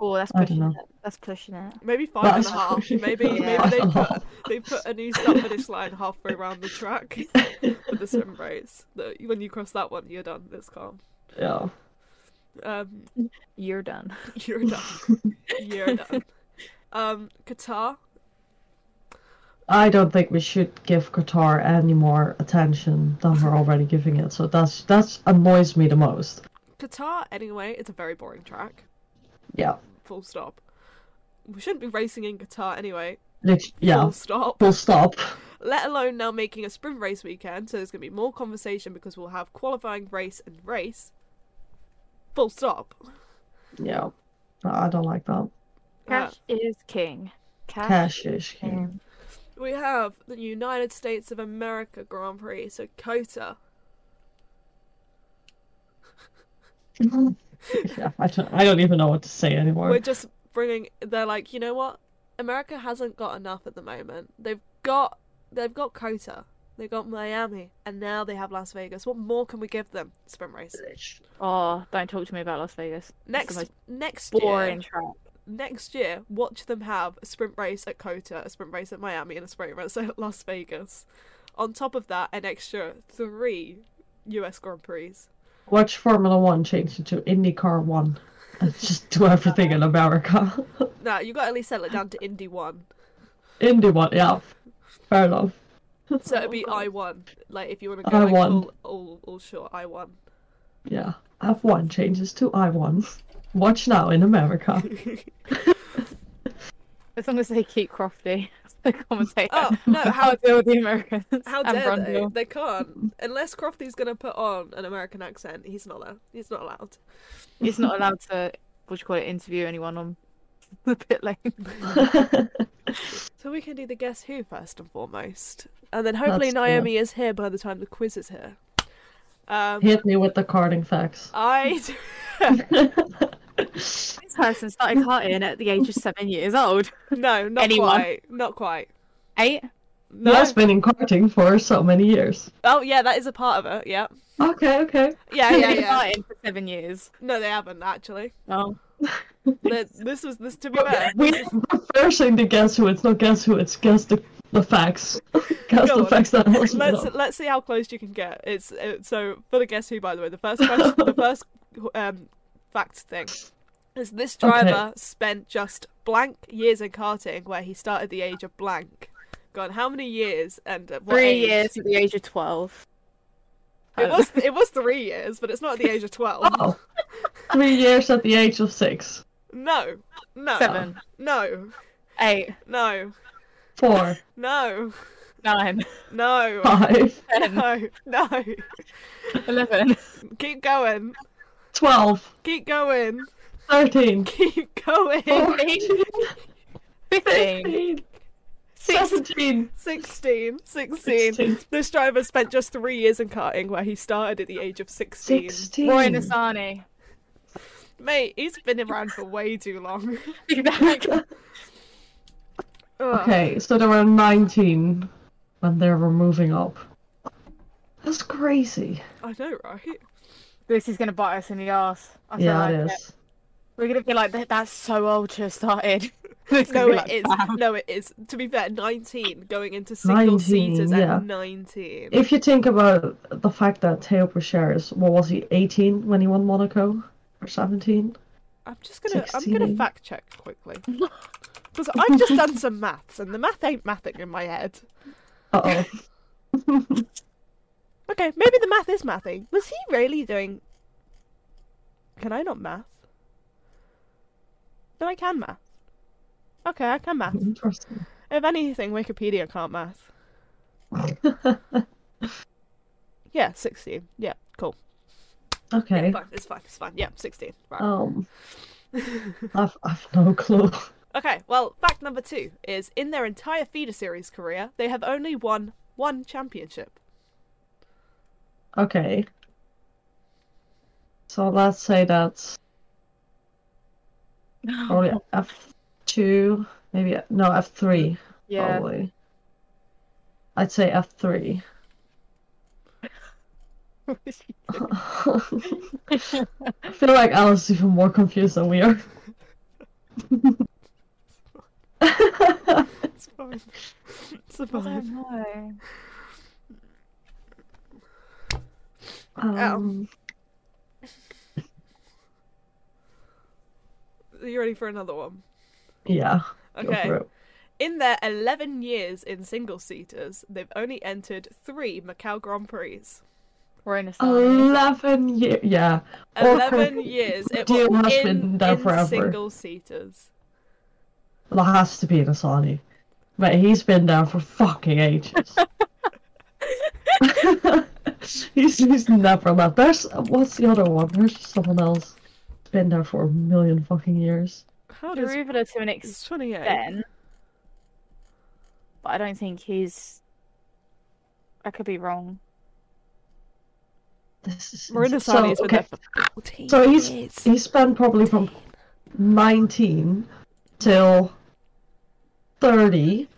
d- Oh, that's I don't pushing it. That's pushing it. maybe five and a half. Maybe Yeah. maybe they put they put a new start finish line halfway around the track for the swim race. That when you cross that one, you're done. It's calm. Yeah. Um, You're done. you're done. you're done. Um, Qatar. I don't think we should give Qatar any more attention than we're already giving it. So that's that's annoys me the most. Qatar, anyway, it's a very boring track. Yeah. Full stop. We shouldn't be racing in Qatar anyway. Lit- yeah. Full stop. Full stop. Let alone now making a sprint race weekend, so there's going to be more conversation because we'll have qualifying race and race. Full stop. Yeah. I don't like that. Uh, Cash is king. Cash, Cash is king. we have the United States of America Grand Prix, so COTA. yeah, I don't. I don't even know what to say anymore. We're just bringing. They're like, you know what? America hasn't got enough at the moment. They've got. They've got COTA. they've got Miami, and now they have Las Vegas. What more can we give them? Sprint race. Oh, don't talk to me about Las Vegas. Next, next boring year, track. next year, watch them have a sprint race at COTA, a sprint race at Miami, and a sprint race at Las Vegas. On top of that, an extra three US Grand Prix. Watch Formula One change into IndyCar One, and just do everything in America. Nah, you got to at least settle it down to Indy One. Indy One, yeah, fair enough. So it'd be oh, I one. Like if you want to go like I1. full, all, all short, I one. Yeah, F one changes to I one. Watch now in America. As long as they keep Crofty as the commentator. Oh no! How How deal with the Americans how dare they? They can't unless Crofty's gonna put on an American accent. He's not allowed. He's not allowed. He's not allowed to, what do you call it, interview anyone on the pit lane. So we can do the guess who first and foremost, and then hopefully That's Naomi is here by the time the quiz is here. Um, Hit me with the karting facts. I This person started karting at the age of seven years old. no, not Anyone? quite, not quite. Eight? No. He has been in karting for so many years. Oh yeah, that is a part of it. Yeah, Okay, okay. yeah, They've yeah, been yeah. karting for seven years. No, they haven't actually. Oh. Let- this was this to be fair. We, we're forcing to guess who it's not guess who it's guess the, the facts. guess Go the on. facts that was let's let's see how close you can get. It's uh, so for the guess who. By the way, the first question, the first um, fact thing is this driver spent just blank years in karting, where he started the age of blank. Gone how many years and at what Three age? years at the age of twelve. It Oh. was it was three years, but it's not at the age of twelve. Oh. Three years at the age of six. No, no, Seven, no, eight, no, Four, no, nine, no, five, ten, no, no. eleven, Keep going, twelve, keep going, thirteen, keep going. fourteen, fifteen, fifteen, sixteen. seventeen, 16, 16. 16. This driver spent just three years in karting, where he started at the age of 16. sixteen. Roy Nissany. Mate, he's been around for way too long. Okay, so there were 19 when they were moving up. That's crazy. I know, right? This is gonna bite us in the ass. I feel Yeah, like it is. We're gonna be like, "That- that's so old to have started. No, gonna be it like, is. "Bam." No, it is. To be fair, 19 going into single 19, seaters yeah. at 19. If you think about the fact that Theo Pourchaire, what was he, 18 when he won Monaco? Or 17? I'm just gonna. I'm gonna fact check quickly because I've just done some maths and the math ain't mathing in my head. Uh oh. Okay, maybe the math is mathing. Was he really doing? Can I not math? No, I can math. Okay, I can math. Interesting. If anything, Wikipedia can't math. Yeah, 16. Yeah, cool. okay. Fine, it's fine, it's fine. Yeah, 16. Right. Um, I've, I've no clue. Okay, well, fact number two is in their entire feeder series career, they have only won one championship. Okay. So let's say that's probably F2, maybe, no, F3, yeah. probably. I'd say F3. I feel like Alice is even more confused than we are. It's fine. It's I fine. don't know. Um, Are you ready for another one? yeah. Okay. In their 11 years in single seaters, they've only entered three Macau Grand Prix. Roy Nissany. Eleven years. Yeah. 11 Kirk- years. It Deal was has in, been there in forever. single seaters. There has to be Nissany. But he's been there for fucking ages. he's, he's never left. There's what's the other one? There's someone else. He's been there for a million fucking years. How does Derivada to an it's 28? extent, but I don't think he's. I could be wrong. This is Marina so, Sani has been okay. for So he's years. he spent probably from nineteen till thirty.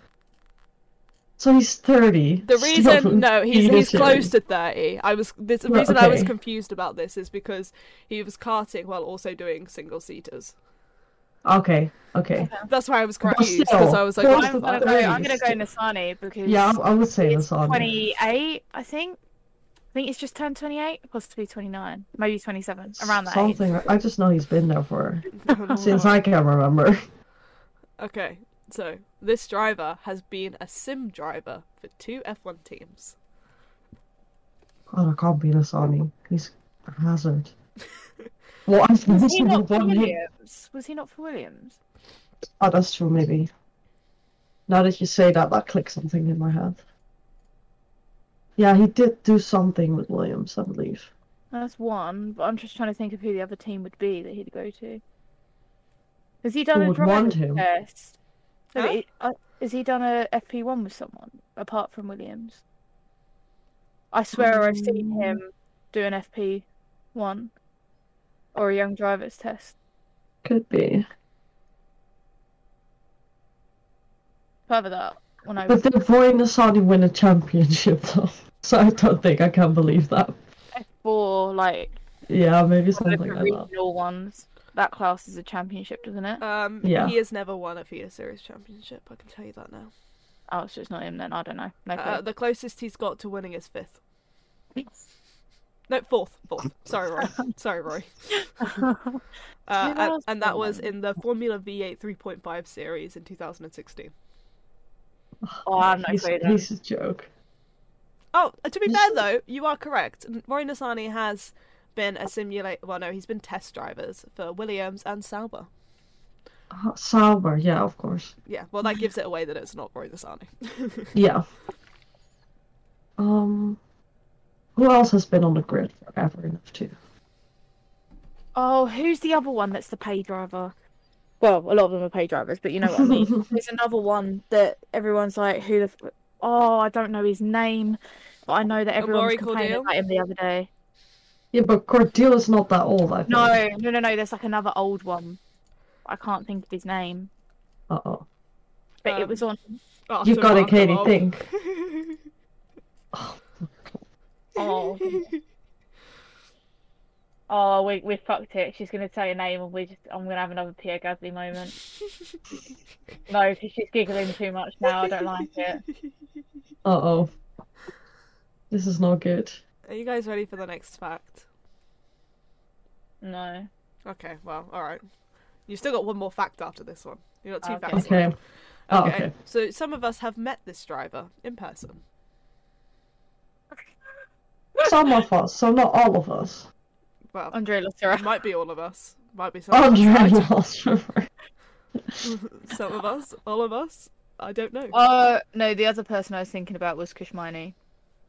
So he's thirty. The still reason, no, he's he's close to thirty. I was this, the Right, reason I was confused about this is because he was karting while also doing single seaters. Okay, okay. That's why I was confused because I was like, what's I'm gonna fuck? go. thirty I'm gonna go is- Nissany because Yeah, I, I would say Nissany. 28. I think. I think he's just turned 28, possibly 29, maybe 27, around that age. Something. I just know he's been there for since I can remember. Okay, so this driver has been a sim driver for two F1 teams. Oh, I can't be Nissany. He's a hazard. What? I've Was he listened to not for. Williams? Was he not for Williams? Oh, that's true. Maybe. Now that you say that, that clicks something in my head. Yeah, he did do something with Williams, I believe. That's one, but I'm just trying to think of who the other team would be that he'd go to. Has he done Who a would want driver's him? test? Huh? he- uh, has he done a FP1 with someone apart from Williams? I swear I've seen Mm. him do an FP1 or a young driver's test. Could be. Further that when I But did Roy Nissany win a championship though? So I don't think I can believe that. F4 like Yeah, maybe something like that. regional ones. That class is a championship, doesn't it? Um, Yeah. he has never won a FIA Series championship. I can tell you that now. Oh, so it's not him then. I don't know. No Uh, the closest he's got to winning is fifth. No, fourth. Fourth. Sorry, Roy. Sorry, Roy. Uh, and, and that was in the Formula V8 3.5 series in 2016. oh, I have no he's, clue. Then. he's a joke. Oh, to be fair though, you are correct. N- Roy Nissany has been a simulate. Well, no, he's been test drivers for Williams and Sauber. Uh, Sauber, yeah, of course. Yeah, well, that gives it away that it's not Roy Nissany. Yeah. Um, who else has been on the grid forever enough to? Oh, who's the other one that's the pay driver? Well, a lot of them are pay drivers, but you know what I mean. There's another one that everyone's like, who the. F- oh, I don't know his name, but I know that everyone's was complaining Cordial? about him the other day. Yeah, but Cordelia's not that old, I think. No, no, no, no. There's like another old one. I can't think of his name, Uh oh. but it Um, was on. Oh, You got it, Katie. Bob. Think. Oh, oh, we we fucked it. She's gonna say a name, and we just I'm gonna have another Pierre Gasly moment. No, because she's giggling too much now. I don't like it. Uh oh. This is not good. Are you guys ready for the next fact? No. Okay, well, all right. You've still got one more fact after this one. You got two Okay. facts. Okay. left. Oh, Okay. okay. So some of us have met this driver in person. Some of us, so not all of us. Well, Andre Lotterer. might be all of us. Might be some of Andre us. lost. some of us. All of us. I don't know. Uh, no, the other person I was thinking about was Kush Maini.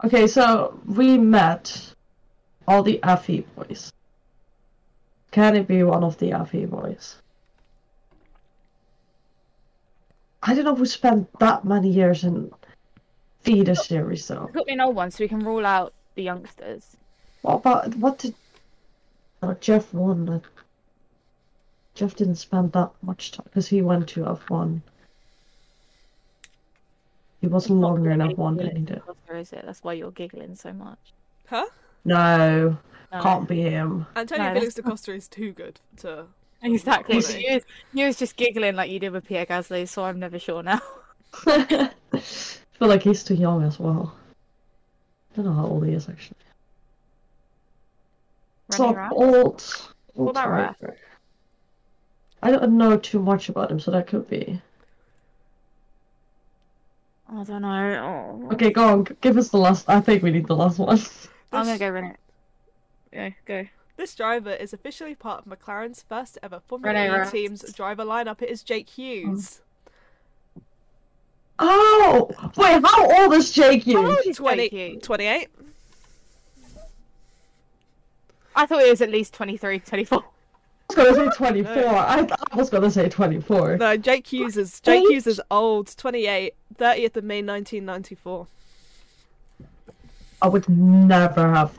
Okay, so we met all the Effie boys. Can it be one of the Effie boys? I don't know if we spent that many years in feeder series though. Put me an old one so we can rule out the youngsters. What about what did uh, Jeff won? Jeff didn't spend that much time because he went to F1. He wasn't longer in F1 than he did. Or is it? That's why you're giggling so much. Huh? No, No. can't be him. Antonio No, Felix that's da Costa is too good to. Exactly. Really? So you, was, you was just giggling like you did with Pierre Gasly, so I'm never sure now. I feel like he's too young as well. I don't know how old he is actually. It's Rene not Rast? old. What about Rast? I don't know too much about him, so that could be. I don't know. Oh. Okay, go on. Give us the last. I think we need the last one. I'm gonna go Rene. Yeah, go. this driver is officially part of McLaren's first ever Formula Rene E Rast. team's driver lineup. It is Jake Hughes. Oh, wait. How old is Jake How old Hughes? is 20, Jake Hughes? 28. I thought he was at least 23, 24. I was gonna say 24. I, I was gonna say 24. No, Jake Hughes is Jake Hughes is old. 28, 30th of May 1994. I would never have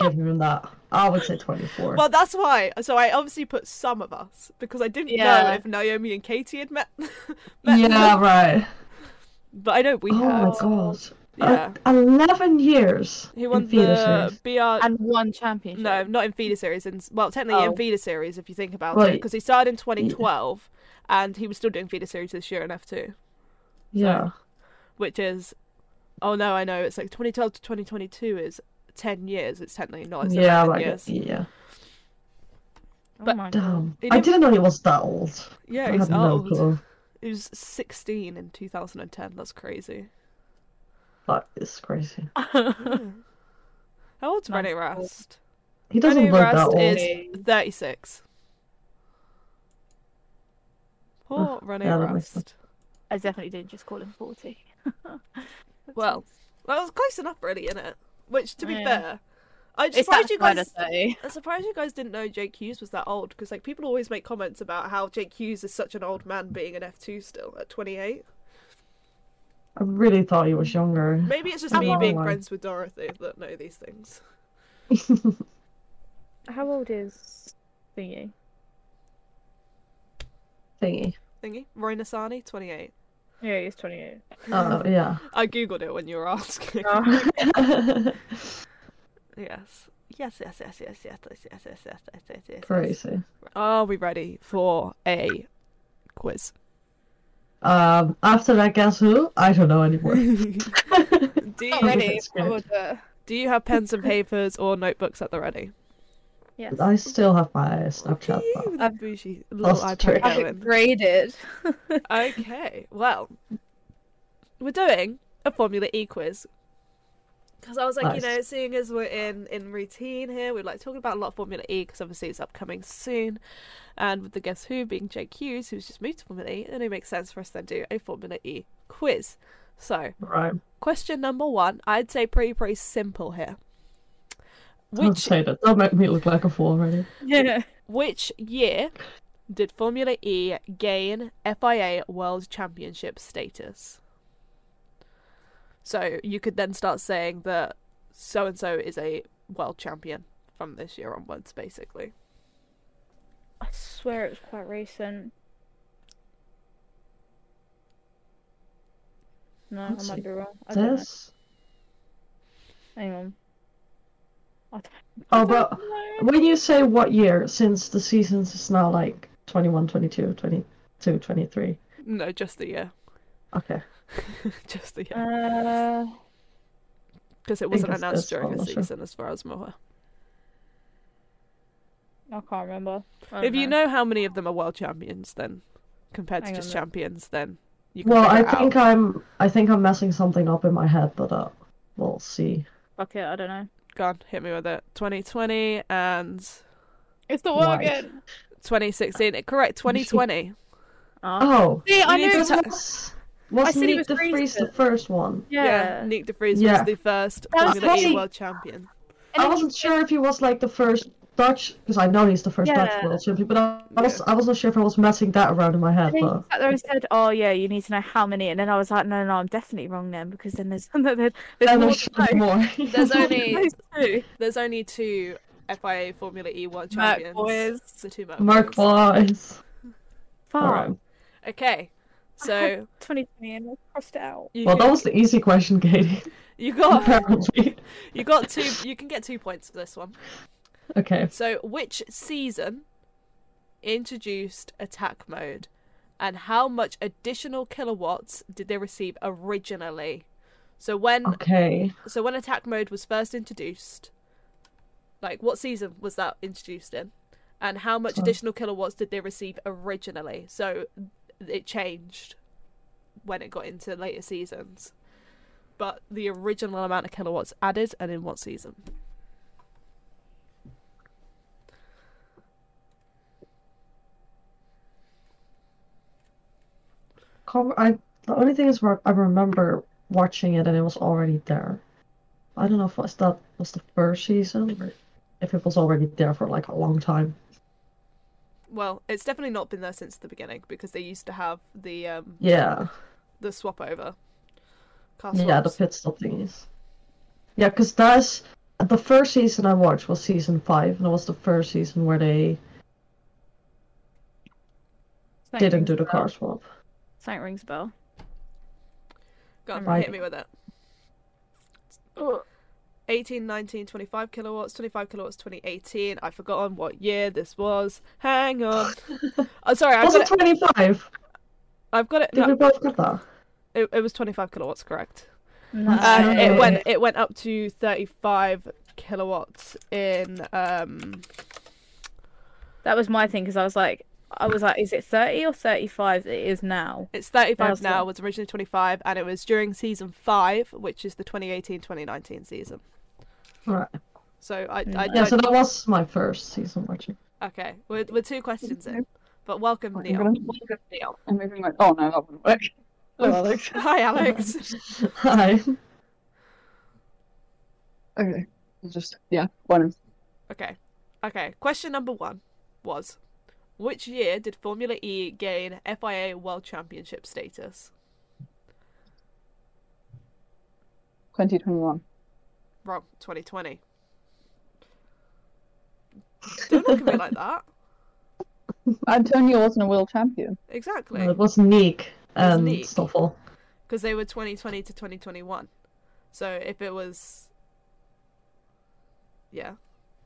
given him that. I would say 24. Well, that's why. So I obviously put some of us because I didn't know if Naomi and Katie had met. met yeah, right. But I know we oh had. my god. Yeah. Uh, 11 years. He won feeder the series. BR. And one championship. No, not in feeder series. In well, technically in Oh. feeder series if you think about it, because he started in 2012, and he was still doing feeder series this year in F2, Yeah. which is, oh no, I know it's like 2012 to 2022 is 10 years. It's technically not. It's Yeah, 11 like, years. yeah. Oh but- my Damn. He I didn't- didn't know he was that old. Yeah, I he's had no old. He was 16 in 2010. That's crazy. That is crazy. How old's Nice Rene call. Rast? He doesn't Rene look that Rast old. is 36. Poor Oh, Rene yeah, that Rast. I definitely didn't just call him 40. Well, That was close enough, really, isn't it? Which, to be Yeah. fair, I'm surprised you guys. I'm surprised you guys didn't know Jake Hughes was that old because like people always make comments about how Jake Hughes is such an old man being an F2 still at 28. I really thought he was younger. Maybe it's just How me being old? friends with Dorothy that know these things. How old is Thingy? Thingy. Thingy. Roy Nissany, 28. Yeah, he's 28. Oh, yeah. I googled it when you were asking. Oh. yes. Yes, yes, yes, yes, yes, yes, yes, yes, yes, yes, yes, yes, yes. Crazy. Are we ready for a quiz? Um, after that, guess who? I don't know anymore. do you Ready? that's good. I will do you have pens and papers or notebooks at the ready? Yes. I still have my Snapchat. Yee, though. with the bougie little Lost iPad trick. I've going. upgraded. Okay, well, we're doing a Formula E quiz. Because I was like, you know, seeing as we're in in routine here, we'd like talking about a lot of Formula E because obviously it's upcoming soon, and with the Guess Who being Jake Hughes, who's just moved to Formula E, then it makes sense for us to do a Formula E quiz. So, Right. question number one, I'd say pretty pretty simple here. Don't Which say that. Don't make me look like a fool already. Yeah. which year did Formula E gain FIA World Championship status? So you could then start saying that so and so is a world champion from this year onwards, basically. I swear it was quite recent. No, Let's I might be wrong. I don't know. This. Hang on. I Oh, but know. when you say what year, since the seasons is now like 21, 22, 22, 23. No, just the year. Okay. just the year. Uh, Because it wasn't announced during the not sure. season, as far as I'm aware. I can't remember. I If don't you know how many of them are world champions, then compared to just champions, then you can Well, I it think out. I'm. I think I'm messing something up in my head, but uh, we'll see. Fuck it, I don't know. Go on, hit me with it. 2020 and It's the Why? one again. 2016. Correct, 2020. Oh, See, I knew to was. ta- was was said Nyck was de Vries the first one? Yeah. Nyck De Vries Yeah. was the first That was Formula E funny. world champion. And I wasn't sure if he was like the first Dutch, because I know he's the first Dutch world champion, but I, I was I wasn't sure if I was messing that around in my head. And But sat there and said, "Oh yeah, you need to know how many." And then I was like, "No, no, I'm definitely wrong then because then there's there's, there's then more I to should know." more. There's only Those two. there's only two FIA Formula E world Merc champions. boys. The two Merc Mark boys. Boys. Fuck. Alright. Okay, so 2020 and I crossed it out. you, Well, that was the easy question, Katie. you got Apparently. you got two. You can get two points for this one. Okay. So, which season introduced attack mode, and how much additional kilowatts did they receive originally? So when Okay. so when attack mode was first introduced, like what season was that introduced in, and how much So- additional kilowatts did they receive originally? So it changed when it got into later seasons, but the original amount of kilowatts added, and in what season? I the only thing is where I remember watching it and it was already there. I don't know if that was the first season or if it was already there for like a long time. Well, it's definitely not been there since the beginning because they used to have the um Yeah. the swap over. Car Yeah, the pit stop thingies. Yeah, because that's the first season I watched was season five, and it was the first season where they Something didn't do the bell. car swap. Something rings a bell. Go on, Right. hit me with it. 18, 19, 25 kilowatts, 25 kilowatts, 2018. I've forgotten what year this was. Hang on. oh, sorry, I've Was got it it. twenty-five? I've got it. Did No, we both get that? it, it was 25 kilowatts, correct. No. Uh, it went it went up to 35 kilowatts in um that was my thing because I was like, I was like, is it 30 or 35? It is now. it's 35 now it. was originally 25 and it was during season 5 which is the 2018-2019 season Right. so i, I Mm. don't Yeah, so that was my first season watching. okay we're, we're two questions in but welcome I'm neil gonna look at Neil. I'm moving my. Oh no, that wouldn't work. Hello, Alex. hi alex Hi. Okay, just yeah, one. okay okay question number one was which year did formula e gain fia world championship status 2021. Wrong 2020 don't look at me like that Antonio wasn't a world champion. exactly It was Nyck and Nyck. Stoffel. because they were 2020 to 2021 so if it was yeah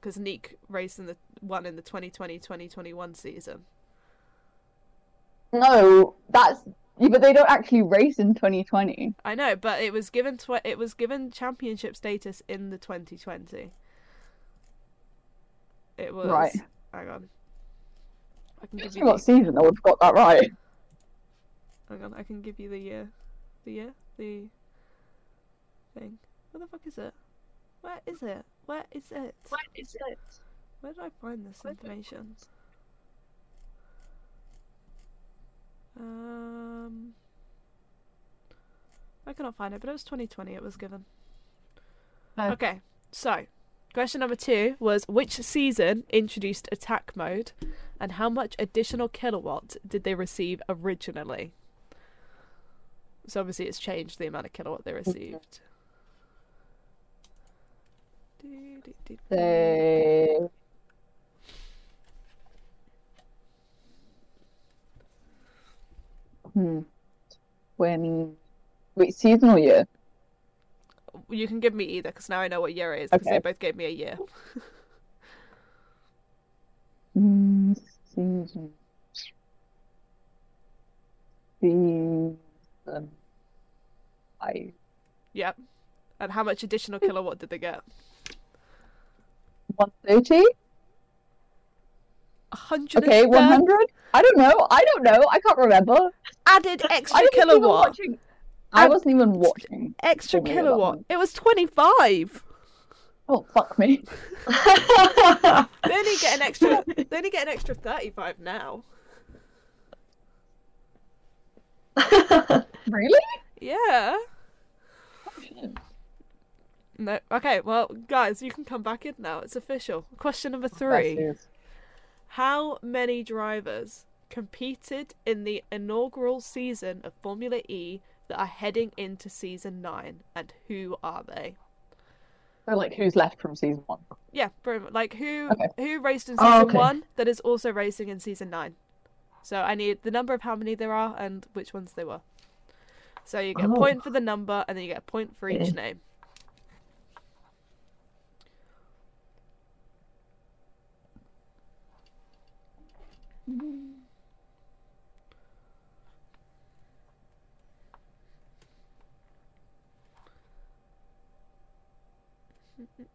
because Nyck raced in the one in the 2020-2021 season. No, that's yeah, but they don't actually race in 2020. I know, but it was given tw- it was given championship status in the 2020. It was Right. Hang on. I can give you what the, season? I would have got that right. hang on. I can give you the year, the year, the thing. Where the fuck is it? Where is it? Where is it? Where is it? Where did I find this information? Um, I cannot find it, but it was 2020. It was given. Okay, so question number two was which season introduced attack mode, and how much additional kilowatt did they receive originally? So obviously, it's changed the amount of kilowatt they received. Do, do, do, do. They... Hmm. When wait, season or year? You can give me either, because now I know what year it is, because they both gave me a year. Hmm, season. Season. I Yep. And how much additional kilowatt did they get? one thirty. 100 Okay, one hundred. I don't know. I don't know. I can't remember. added I extra even kilowatt. watching. I wasn't even watching. Extra kilowatt. It was 25. Oh fuck me. They only get an extra. they only get an extra 35 now. Really? Yeah. Oh, no. Okay. Well, guys, you can come back in now. It's official. Question number oh, three. How many drivers competed in the inaugural season of Formula E that are heading into season nine, and who are they? So like, who's left from season one? Yeah. Like who Okay. who raced in Oh, season okay. one that is also racing in season nine. So I need the number of how many there are and which ones they were. So you get a Oh. point for the number and then you get a point for each name.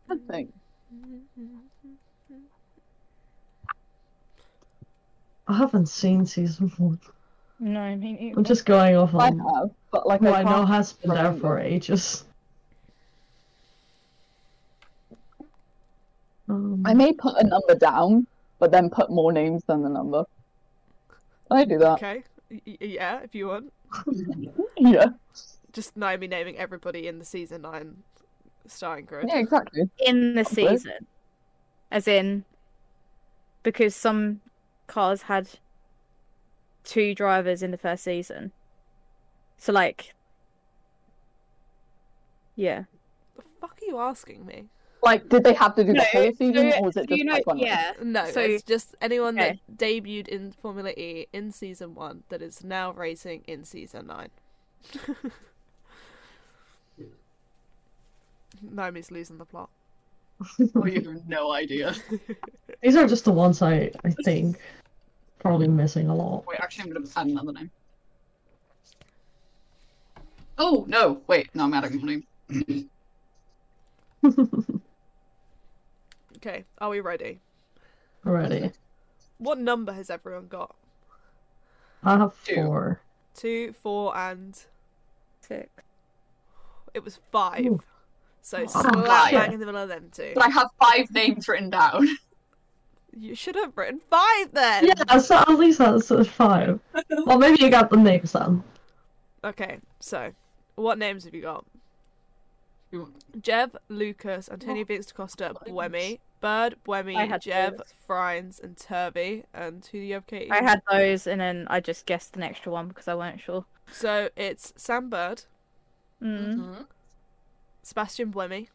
I think. I haven't seen season one. No, me neither. I'm just going off I on have, but like what I I know can't has been there for ages. Um, I may put a number down, but then put more names than the number. I do that. Okay. Y- y- yeah, if you want. Yeah. Just Naomi naming everybody in the season nine starting grid. Yeah, exactly. in the Okay. season, as in because some cars had two drivers in the first season. So like, yeah. The fuck are you asking me? Like, did they have to do the No, whole season, so- or was it just you know, like one? yeah. No, So- it's just anyone okay. that debuted in Formula E in season one that is now racing in season nine. Naomi's losing the plot. Oh, you have no idea. These are just the ones I, I think probably missing a lot. Wait, actually, I'm gonna add another name. Oh no! Wait, no, I'm adding one name. Okay, are we ready? Ready. What number has everyone got? I have Two. four. Two, four, and Six. it was five. Ooh. So Oh, slap shit. bang in the middle of them two. But I have five names written down. You should have written five then. Yeah, so at least that's five. Well, maybe you got the names then. Okay, so what names have you got? You- Jev, Lucas, Antonio Vince Costa, Buemi, Bird, I Buemi, had Jev, those. Frijns, and Turvey. And who do you have, Katie? I had those, and then I just guessed an extra one because I weren't sure. So it's Sam Bird, Mm. Mhm, Sebastian Buemi,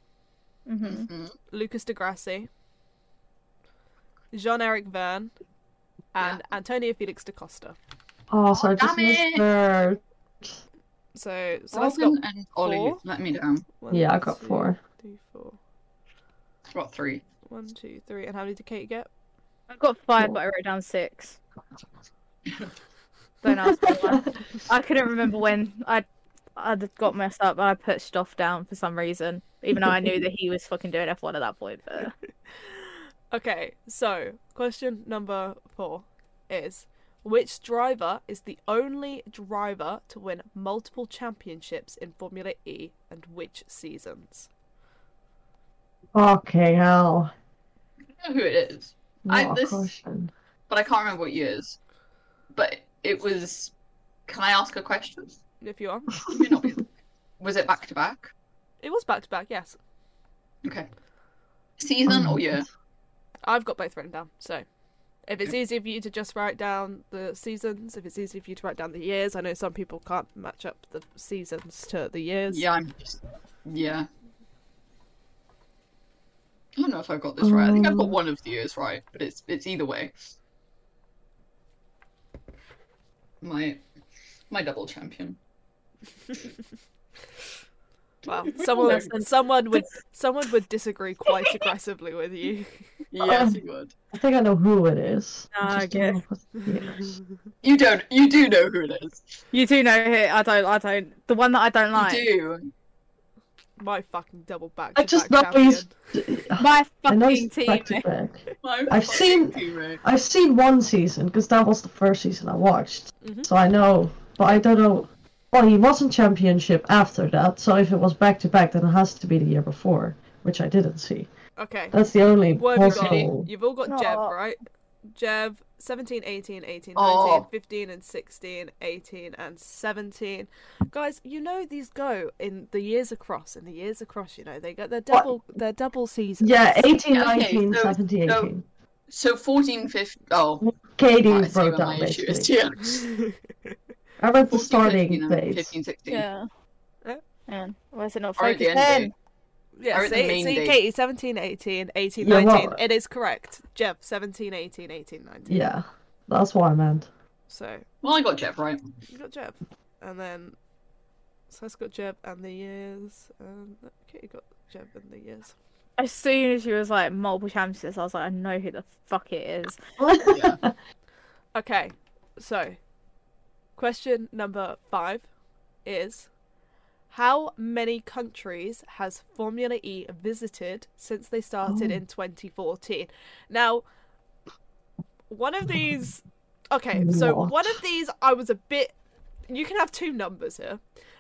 hmm mhm. Lucas di Grassi, Jean-Eric Vergne, and Antonio Felix da Costa. Oh, so I Oh, just missed it. their... So, so let's go. And Ollie four. let me down. One, Yeah, I got two, four. three, four. I've got three. One, two, three. And how many did Kate get? I've got five, but I wrote down six. Don't ask me why. I couldn't remember when I I got messed up. But I put Stoff down for some reason, even though I knew that he was fucking doing F1 at that point. But Okay, so question number four is which driver is the only driver to win multiple championships in Formula E and which seasons? Okay, hell. I know who it is, I- What this- question. but I can't remember what years. But it was. Can I ask a question? If you want. It may not be. Was it back to back? It was back to back, yes. Okay. Season Oh or year? I've got both written down. So if it's easier for you to just write down the seasons, if it's easier for you to write down the years, I know some people can't match up the seasons to the years. Yeah, I'm just. Yeah. I don't know if I've got this right. I think I've got Um. one of the years right, but it's it's either way. My my double champion. Wow. Someone Listen. someone would someone would disagree quite aggressively with you. Yes, you would. I think I know who it is. I Nah, I just don't know what it is. You don't. You do know who it is. you do know who I don't. I don't. The one that I don't like. You do. My fucking double back. I just know he's. My I know fucking he's back to team. back. My I've fucking seen- teammate. I've seen one season because that was the first season I watched, Mhm. so I know. But I don't know. Well, he wasn't championship after that, so if it was back to back, then it has to be the year before, which I didn't see. Okay. That's the only What have you got? possible. You've all got Jev, right? Jev, 17, 18, 18, 19, Oh. 15, and 16, 18, and 17. Guys, you know these go in the years across. In the years across, you know, they get their double their double seasons. Yeah, 18, Yeah, okay, 19, so- 17, 18. So 14, 15. Oh, Katie I see wrote down my is. Yeah. I read the 14, starting 15, and 15, 16. Yeah. Yeah. Yeah. Why is it not Or at the focused end then? date. Yeah, Or the see, main see date. Katie, 17, 18, 18, Yeah, 19. well- It is correct. Jev, 17, 18, 18, 19. Yeah, that's what I meant. So, Well, I got Jev right. you got Jev. And then, so it's got Jev and the years. And Katie got Jev and the years. As soon as she was like multiple champions, I was like, I know who the fuck it is. Yeah. Okay, so question number five is How many countries has Formula E visited since they started Oh. in 2014? Now, one of these. Okay, so one of these I was a bit. You can have two numbers here.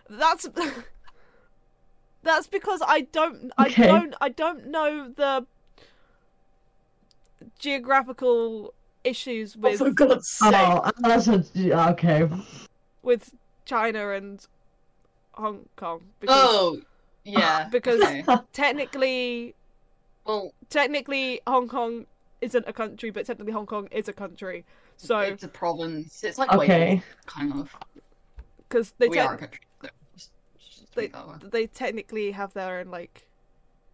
That's. That's because I don't I Okay. don't I don't know the geographical issues Oh, with for God's sake. Oh, that's a, okay. with China and Hong Kong because Oh, yeah. because okay. technically Well, technically Hong Kong isn't a country, but technically Hong Kong is a country. So it's a province. It's like Okay. Wales, kind of. because they we tec- are a country. just- just they make that way. they technically have their own like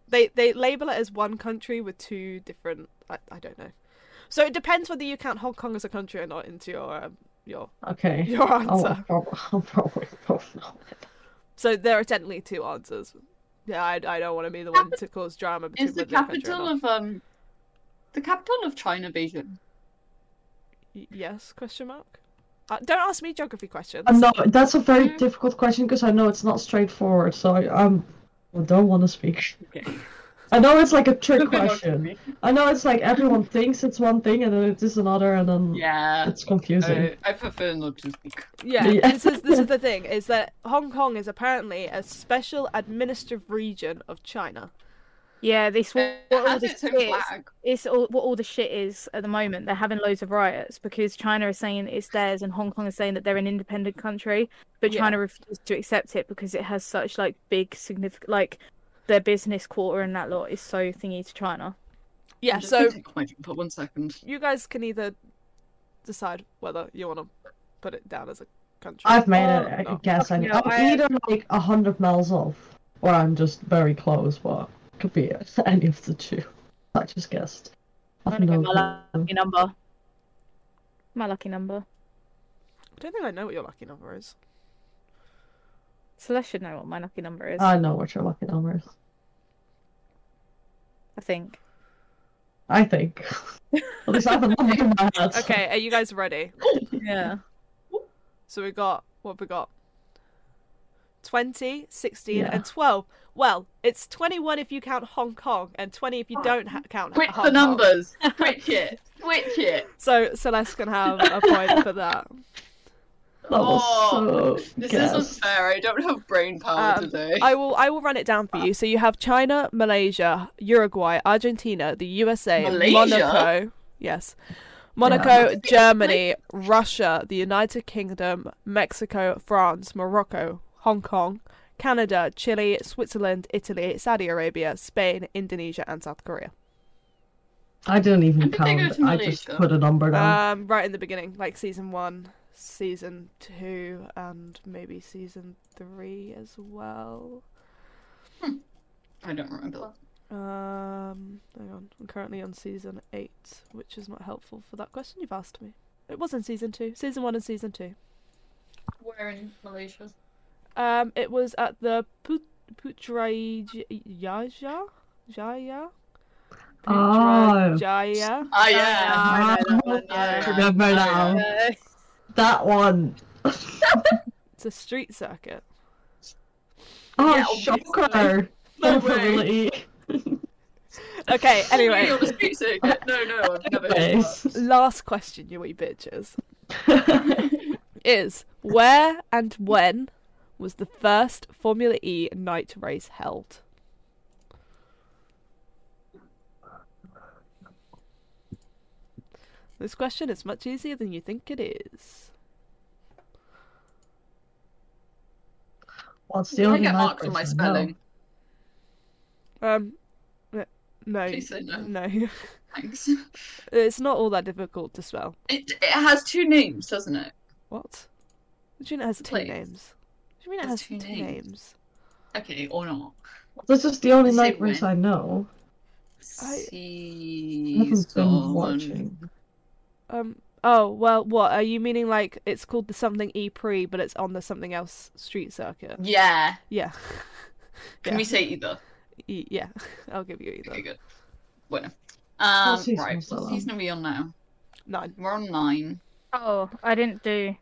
they they label it as one country with two different I, I don't know. So it depends whether you count Hong Kong as a country or not into your um, your Okay. your I'll, answer. prob- I'll probably both know it. So there are technically two answers. Yeah, I, I don't want to be the one to cause drama between Is the whether they're a country or capital of um, the capital of China Beijing? Y- yes? Question mark. Uh, don't ask me geography questions. Uh, no, that's a very Mm. difficult question because I know it's not straightforward. So I um, I don't want to speak. Okay. I know it's like a trick question. I know it's like everyone thinks it's one thing and then it is another, and then Yeah. it's confusing. Uh, I prefer not to speak. Yeah, Yeah. this is this is the thing is that Hong Kong is apparently a special administrative region of China. Yeah, this what, what all has this its is. It's all, what all the shit is at the moment. They're having loads of riots because China is saying it's theirs and Hong Kong is saying that they're an independent country, but Yeah. China refuses to accept it because it has such like big significant like their business quarter and that lot is so thingy to China. Yeah, so gonna take my drink for one second. you guys can either decide whether you want to put it down as a country. I've made it. I no. guess I, Fucking hell, I'm I- either like a hundred miles off, or I'm just very close. But it could be any of the two. I just guessed. I'm I've gonna no go my lucky number. My lucky number. I don't think I know what your lucky number is. Celeste should know what my lucky number is. I know what your lucky number is. I think. I think. At least I have a number in my head. Okay, are you guys ready? Yeah. So we got what have we got? 20, 16, Yeah. and 12. Well, it's 21 if you count Hong Kong, and 20 if you oh, don't ha- count Switch Hong the numbers. Switch it. Switch it. So Celeste can have a point for that. That was Oh, so This guessed. isn't fair. I don't have brain power Um, today. I will I will run it down for you. So you have China, Malaysia, Uruguay, Argentina, the USA, Malaysia? Monaco. Yes. Monaco, Yeah. Germany, Russia, the United Kingdom, Mexico, France, Morocco, Hong Kong, Canada, Chile, Switzerland, Italy, Saudi Arabia, Spain, Indonesia, and South Korea. I didn't even When did they go count. I just put a number down. Um, right in the beginning, like season one, season two, and maybe season three as well. I don't remember. Um, hang on. I'm currently on season eight, which is not helpful for that question you've asked me. It was in season two, season one and season two. Where in Malaysia? Um, it was at the Put Putrajaya Jaya Oh. Jaya. Ah, yeah. Ah, I know that one, yeah. remember now. That one. It's a street circuit. Oh, Yeah, obviously. shocker. No Definitely. Okay. Anyway, You're the street circuit. No, no, I've never heard of last question, you wee bitches, is where and when was the first Formula E night race held? This question is much easier than you think it is. What's that. the I only get night marks on my I know? spelling. Um, no, Please say no. no, Thanks. it's not all that difficult to spell. It, it has two names, doesn't it? What? What do you mean it has two Please. names? What do you mean it Has has two two names. names? Okay, or not. This is the only The night same race. I know. I haven't been watching. Um. Oh well. What are you meaning? Like it's called the something E Pre, but it's on the something else street circuit. Yeah. Yeah. Can Yeah. we say either? E- yeah. I'll give you either. Okay, good. Bueno. Um, season right. was that What on? season are we on now? Nine. We're on nine. oh, I didn't do.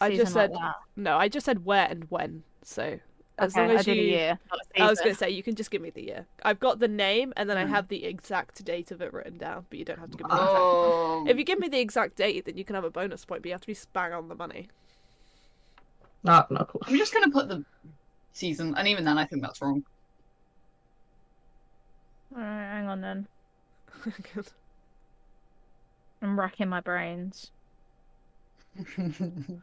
I just like said that. no. I just said where and when. So as Okay, long as I did you. a year. not a I was gonna say you can just give me the year. I've got the name and then I Hmm. have the exact date of it written down, but you don't have to give me the exact. Oh. If you give me the exact date, then you can have a bonus point, but you have to be bang on the money. Not no cool. I'm just gonna put the season, and even then, I think that's wrong. Alright, hang on then. Good. I'm racking my brains.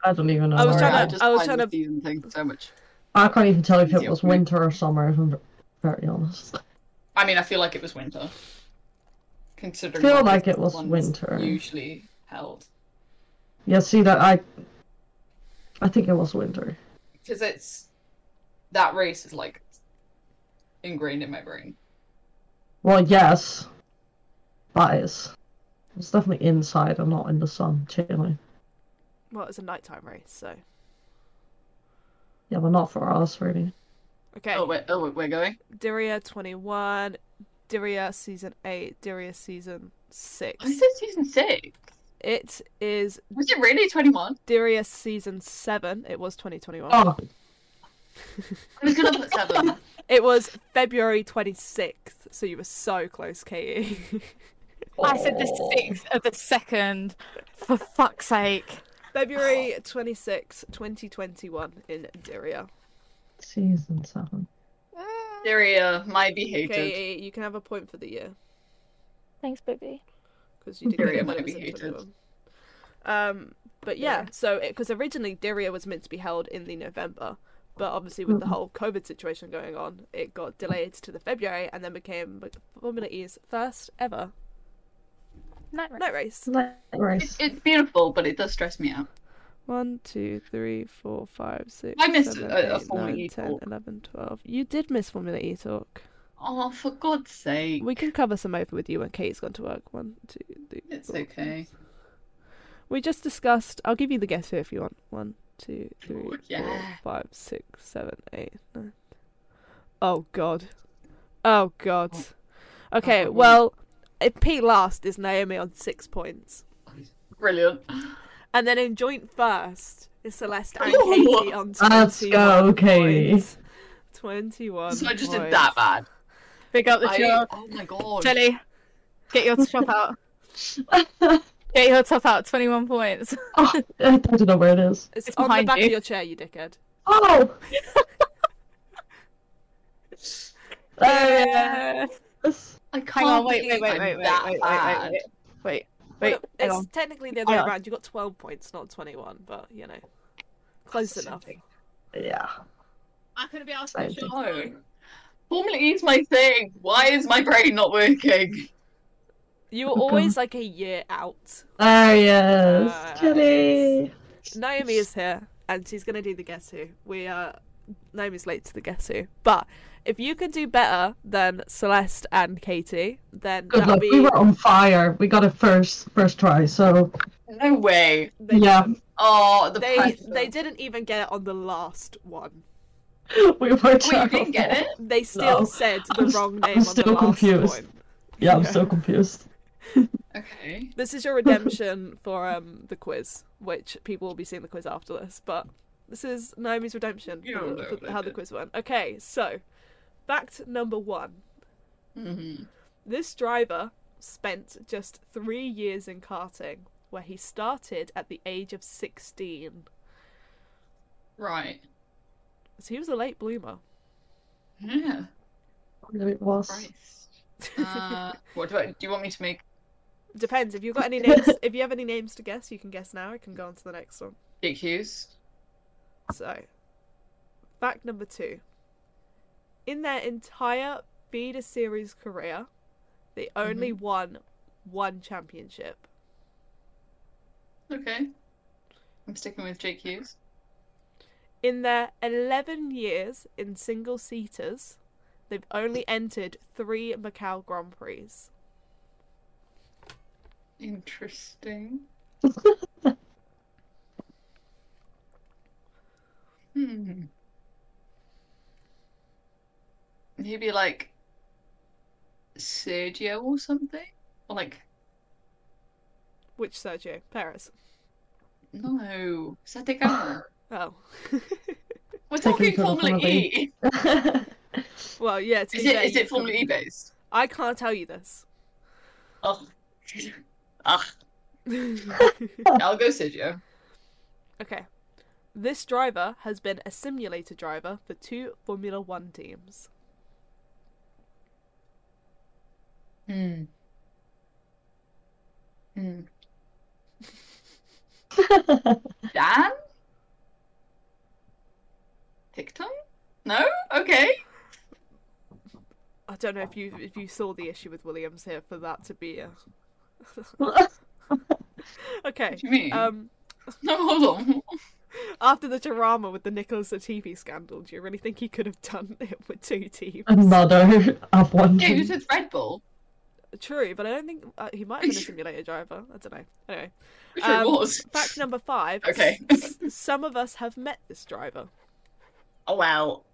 I don't even know. I was trying to- am. just I was trying to- season thing so much. I can't even tell if it was winter or summer. If I'm very honest. I mean, I feel like it was winter. Considering I Feel like it was winter. Usually held Yeah, see that I. I think it was winter. because it's that race is like ingrained in my brain. Well, yes. Bias. It's definitely inside and not in the sun, chilling. Well, it's a nighttime race, so Yeah, but not for us, really. okay. Oh wait, oh wait, we're going. Diriyah twenty one, Diriyah season eight, Diriyah season six. This is season six. It is Was it really twenty one? Diriyah season seven. It was twenty twenty one. Oh, I was gonna put seven. It was February twenty sixth. So you were so close, Katie. I said the sixth of the second. For fuck's sake. February twenty sixth, twenty twenty one in Diriyah. season seven. Syria might be hated. Katie, you can have a point for the year Thanks, baby. because you did Diriyah get might it be was in hated. Um, but yeah, so because originally Diriyah was meant to be held in the November, but obviously with the Mhm. whole COVID situation going on, it got delayed to the February and then became Formula E's first ever Night race. night race. Night race. It's, it's beautiful, but it does stress me out. One, two, three, four, five, six, I missed seven, a- a eight, Formula nine, E 10, talk. 11, 12. You did miss Formula E talk. Oh, for God's sake! We can cover some over with you when Kate's gone to work. One, two, three. It's four, okay. We just discussed. I'll give you the guess here if you want. One, two, three, Oh, four, yeah. five, six, seven, eight, nine. Oh God. Oh God. Oh. Okay. Oh, Well, Uh, in P last is Naomi on six points, Brilliant. and then in joint first is Celeste and Katie on twenty-one Let's go, Katie. points. Twenty-one. So I just did points. that bad. Pick up the I, chop. oh my god. Jelly, get your top out. Get your top out. Twenty-one points. Oh, I don't know where it is. It's, It's on the behind back you. of your chair, you dickhead. Oh! There Yeah. it is. I can't Hang on. Wait. believe Wait. Wait. Wait. Wait. Wait. Wait. Wait. Wait. Wait. Well, it's on. technically the other way around. You got twelve points, not twenty-one, but you know, close enough. Yeah. I couldn't be asked. I to think- No. Formula E is my thing. Why is my brain not working? You were Oh, always like a year out. There he is. Ah, Kitty. Naomi is here, and she's gonna do the guess who. We are Naomi's late to the guess who, but if you could do better than Celeste and Katie, then Good luck. be. We were on fire. We got it first first try, so No way. They, yeah. Oh, the They pressure. they didn't even get it on the last one. we were Wait, you didn't get it? They still No. said the I'm s- wrong I'm name on the still last confused. one. Yeah, I'm Yeah. so confused. Okay. This is your redemption for um the quiz, which people will be seeing the quiz after this. But this is Naomi's redemption You for, don't know for how the quiz went. Okay, so fact number one: hmm this driver spent just three years in karting, where he started at the age of sixteen. Right. So he was a late bloomer. Yeah. Really it was. Uh, what do I? Do you want me to make Depends if you've got any names. if you have any names to guess, you can guess now. I can go on to the next one. Dick Hughes? So, fact number two. In their entire feeder series career, they mm-hmm. only won one championship. Okay. I'm sticking with Jake Hughes. In their 11 years in single seaters, they've only entered three Macau Grand Prix. Interesting. hmm. Maybe like Sergio or something? Or like Which Sergio? Paris. no, Satigano. Oh. We're Taking talking Formula Formula E. well, yeah. To Is be it fair, is you it Formula E based? I can't tell you this. Oh. Ah, I'll go Sergio. Okay. This driver has been a simulator driver for two Formula One teams. Hmm. Hmm. Dan? Ticktum? No? Okay. I don't know if you if you saw the issue with Williams here for that to be a okay. What do you mean? Um, No, hold on. after the drama with the Nicholas Latifi scandal, do you really think he could have done it with two teams? Another of one. Yeah, he team. was with Red Bull. True, but I don't think uh, he might have been a simulator driver. I don't know. Anyway, Which it Um, was. fact number five. Okay. s- some of us have met this driver. Oh well.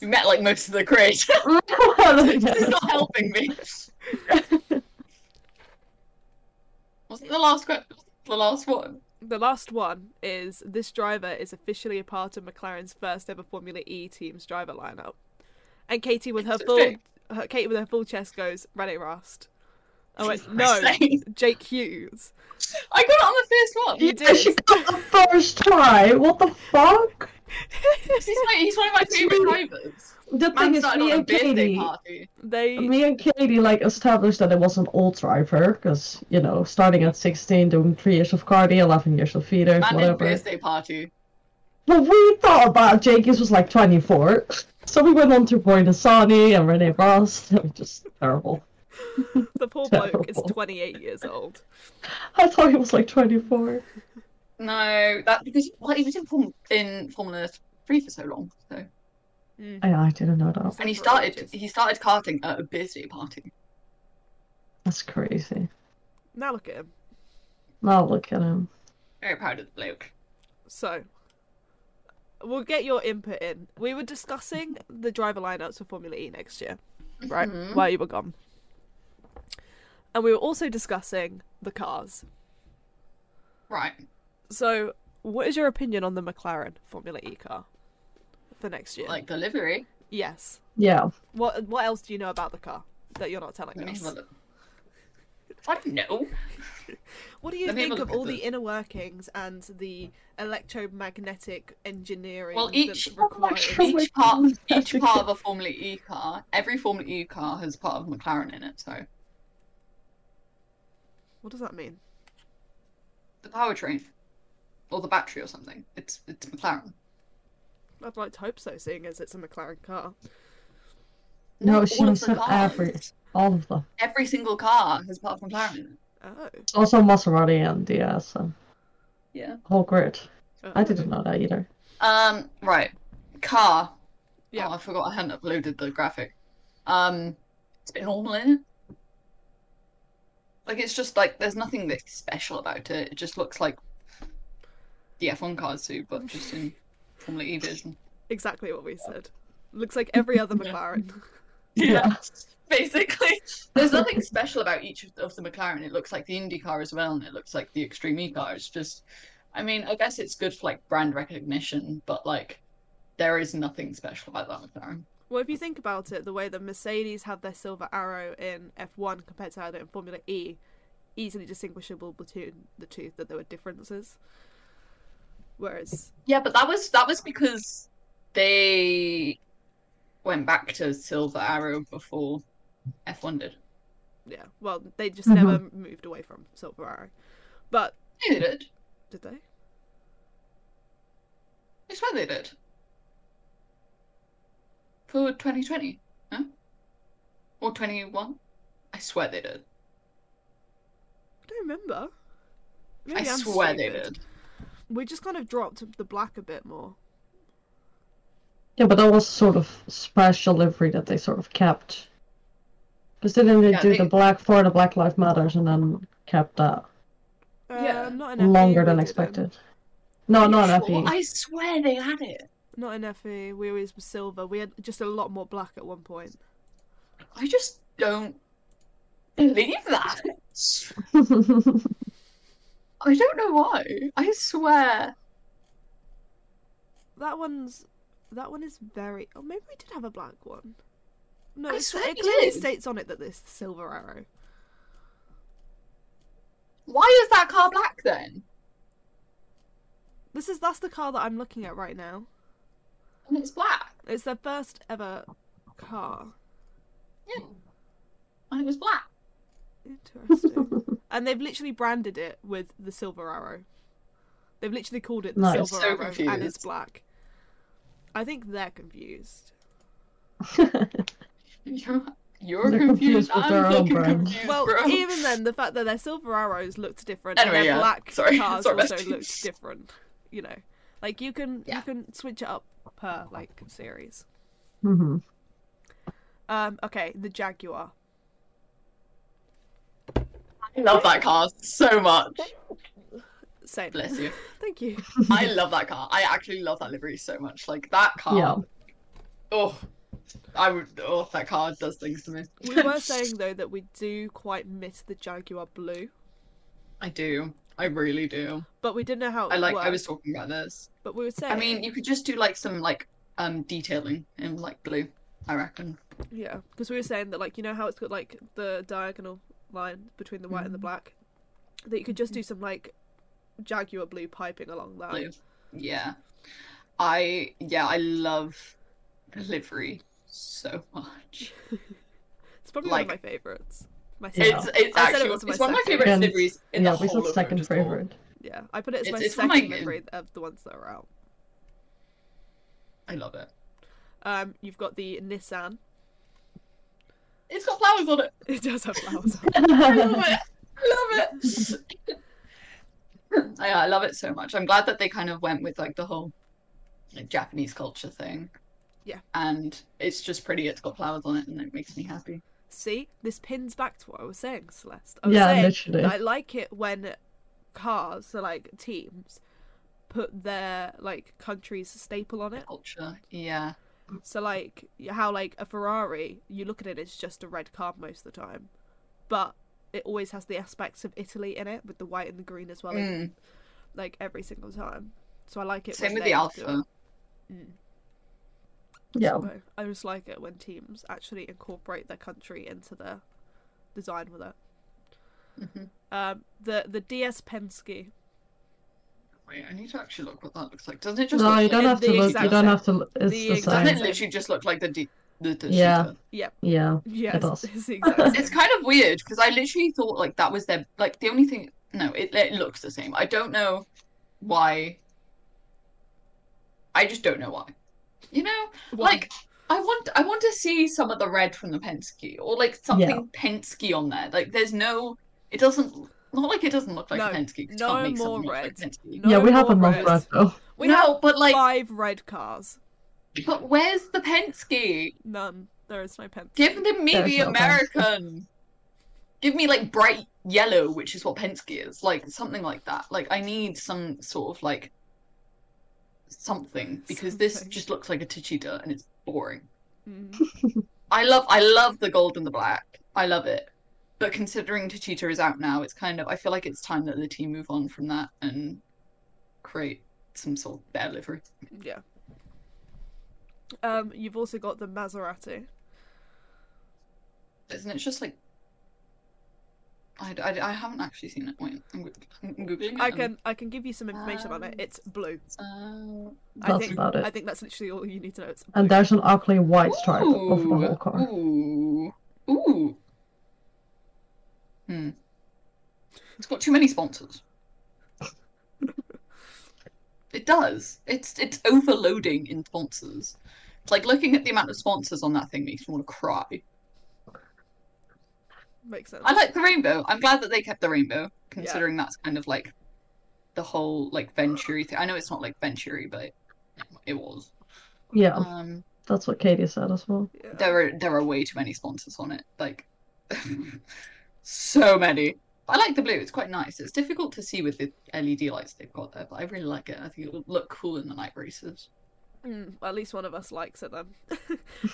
We met like most of the grid. this is not helping me. Wasn't the last que- the last one? The last one is this driver is officially a part of McLaren's first ever Formula E team's driver lineup. And Katie with her full her, Katie with her full chest goes, Rene Rast. I went, For no, Jake Hughes. I got it on the first one. You Yeah, she did. got the first try. What the fuck? He's, my, he's one of my favorite drivers. The thing is, me and Katie, party. They me and Katie like established that it was an old driver because you know, starting at 16, doing three years of cardi, 11 years of feeders, Man did whatever. birthday party. But we thought that Jenkins was like 24, so we went on to Roy Nissany and Rene Rast. It was just terrible. the poor bloke is 28 years old. I thought he was like 24. No, that because well, he was in, Form, in Formula Three for so long. So I, I didn't know that. and he started he started karting at a birthday party. That's crazy. Now look at him. Now look at him. Very proud of the bloke. So, we'll get your input in. We were discussing the driver lineups for Formula E next year, right? Mhm. While you were gone. and we were also discussing the cars. Right. So, what is your opinion on the McLaren Formula E car for next year? Like the livery. yes. Yeah. What What else do you know about the car that you're not telling Let us? have a look. I don't know. What do you Let think of all the this. inner workings and the electromagnetic engineering Well, each that's required? each part each part of a Formula E car, every Formula E car has part of McLaren in it. So What does that mean? the powertrain or the battery or something. It's it's McLaren. I'd like to hope so, seeing as it's a McLaren car. No, All she of the said cars. every, all of them. Every single car has part of McLaren in it. Oh. Also Maserati and DS and Yeah. whole grid. oh. I didn't know that either. Um. Right. Car. Yeah. Oh, I forgot I hadn't uploaded the graphic. Um. It's a bit normal in it. Like it's just like there's nothing that's special about it. It just looks like the F1 cars do, but just in Formula E version. Exactly what we said. Looks like every other McLaren. Yeah. Basically, there's nothing special about each of the, of the McLaren. It looks like the Indy car as well, and it looks like the Extreme E car. It's just, I mean, I guess it's good for like brand recognition, but like, there is nothing special about that McLaren. Well, if you think about it, the way that Mercedes have their silver arrow in F1 compared to how they do in Formula E, easily distinguishable between the two, that there were differences. Whereas, Yeah, but that was that was because they went back to Silver Arrow before F1 did. yeah, well, they just Mhm. never moved away from silver arrow. But, Yeah, they did. did they? I swear they did. For 2020, huh? Or 21? I swear they did. I don't remember. I Maybe I'm swear they stupid. did. We just kind of dropped the black a bit more. Yeah, but that was sort of special livery that they sort of kept. Because didn't they Yeah, do they- the black for the Black Lives Matters and then kept that Uh, Yeah. not in longer we than didn't. expected? No, not Sure, an FE. I swear they had it. Not in FE. We always were silver. We had just a lot more black at one point. I just don't believe that. I don't know why. I swear. That one's that one is very. Oh, maybe we did have a black one. No, I swear it clearly did. states on it that this silver arrow. Why is that car black then? This is that's the car that I'm looking at right now. And it's black. It's their first ever car. Yeah. And it was black. Interesting. And they've literally branded it with the silver arrow. They've literally called it the Nice. silver So arrow, and it's black. I think they're confused. You're, you're confused. confused with I'm their own fucking confused, Well, bro. even then, the fact that their silver arrows looked different Anyway, and their yeah. black Sorry. cars Sorry, also besties. looked different. You know, like you can Yeah. you can switch it up per like series. hmm Um, okay, the Jaguar. I love that car so much. Same. Bless you. Thank you. I love that car. I actually love that livery so much. Like that car. Yeah. Oh, I would. Oh, that car does things to me. We were saying though that we do quite miss the Jaguar blue, I do. I really do. but we didn't know how. It I like. I was talking about this. But we were saying. I mean, you could just do like some like um detailing in like blue. I reckon. Yeah, because we were saying that like you know how it's got like the diagonal line between the white and the black, that you could just do some like Jaguar blue piping along that. Blue. Yeah. I yeah. I love the livery so much. It's probably Like- one of my favorites. My Yeah. It's second. it's I actually it was it's my one of my favorite liveries in yeah, the we whole said of second Motorsport. favorite. Yeah, I put it as It's- my it's one of second my- livery of the ones that are out. I love it. Um, you've got the Nissan. It's got flowers on it. It does have flowers. On it. I love it. I love it. yeah, I love it so much. I'm glad that they kind of went with like the whole like Japanese culture thing. Yeah. And it's just pretty. It's got flowers on it, and it makes me happy. See, this pins back to what I was saying, Celeste. I was Yeah, saying literally. I like it when cars, so like teams, put their like country's staple on it. Culture. Yeah. So like how like a Ferrari, you look at it, it's just a red car most of the time, but it always has the aspects of Italy in it with the white and the green as well, Mm. like every single time. So I like it. Same with the do alpha. Mm. Yeah. So I just like it when teams actually incorporate their country into their design with it. Mhm. Um, the the DS Penske. Wait, I need to actually look what that looks like. Doesn't it just No, look you don't the have to look. You don't have to. look- It's The the, exact Doesn't it literally just look like the D- the, the Yeah. shooter? Yeah. Yeah, It it's, does. it's the It's kind of weird because I literally thought like that was their like the only thing. No, it it looks the same. I don't know why. I just don't know why. You know, Why? like I want I want to see some of the red from the Penske or like something Penske on there. Like there's no. It doesn't. Not like it doesn't look like No, a Penske. 'cause you no more something look red. Like No yeah, we have a enough red. red though. we no, have but like, five red cars. but where's the Penske? None. There is no Penske. Give them me the no American. Give me like bright yellow, which is what Penske is, like something like that. Like I need some sort of like something because this just looks like a Techeetah and it's boring. Mm. I love I love the gold and the black. I love it. But considering Techeetah is out now, it's kind of I feel like it's time that the team move on from that and create some sort of better livery. Yeah. Um, you've also got the Maserati. Isn't it just like I, I, I haven't actually seen it. Wait, I'm, I'm googling it. I can I can give you some information on it. Um, It's blue. Uh, I think about it. I think that's literally all you need to know. It's blue. And there's an ugly white stripe over the whole car. Ooh, ooh. Hmm. It's got too many sponsors. it does. It's it's overloading in sponsors. It's like looking at the amount of sponsors on that thing makes me want to cry. Makes sense. I like the rainbow. I'm glad that they kept the rainbow, considering that's kind of like the whole like Venturi thing. I know it's not like Venturi, but it was. Yeah, Um, that's what Katie said as well. Yeah. there are there are way too many sponsors on it. Like so many. I like the blue. It's quite nice. It's difficult to see with the LED lights they've got there, but I really like it. I think it will look cool in the night races. Mm, at least one of us likes it then.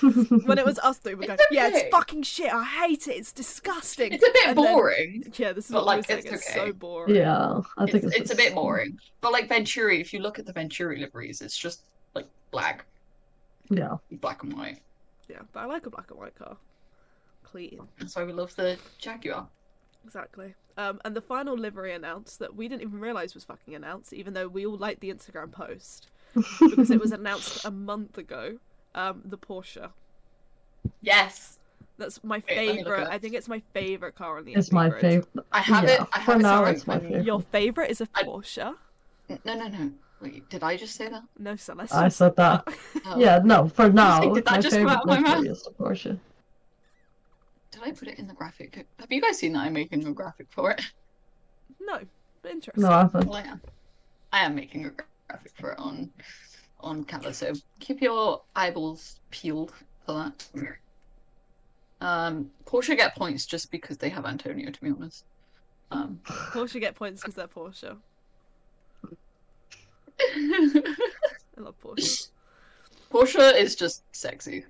when it was us two, we go, It's yeah, it's fucking shit. I hate it. It's disgusting. It's a bit And then- boring. Yeah, this is but, what like, we're saying. it's It's so boring. yeah, I think It's, it's, it's a bit boring. But like Venturi, if you look at the Venturi liveries, it's just like black, Yeah, black and white. Yeah, but I like a black and white car. Clean. That's why we love the Jaguar. Exactly. Um, and the final livery announced that we didn't even realize was fucking announced, even though we all liked the Instagram post because it was announced a month ago. Um, the Porsche. Yes, That's my Wait, let me look favorite. it. I think it's my favorite car on the. it's my favorite. I have Yeah, it. I for have it. now, sorry, it's my favorite. Your favorite is a Porsche? No, no, no. Wait, did I just say that? No, Celeste. I said that. Oh. Yeah, no, for now, Did that my just come favorite out of my mouth? is the Porsche. Did I put it in the graphic? Have you guys seen that I'm making a graphic for it? No, but interesting. No, I haven't. Well, I am. I am making a graphic for it on on Canva, so keep your eyeballs peeled for that. Um, Porsche get points just because they have Antonio, to be honest. Um, Porsche get points because they're Porsche. I love Porsche. Porsche is just sexy.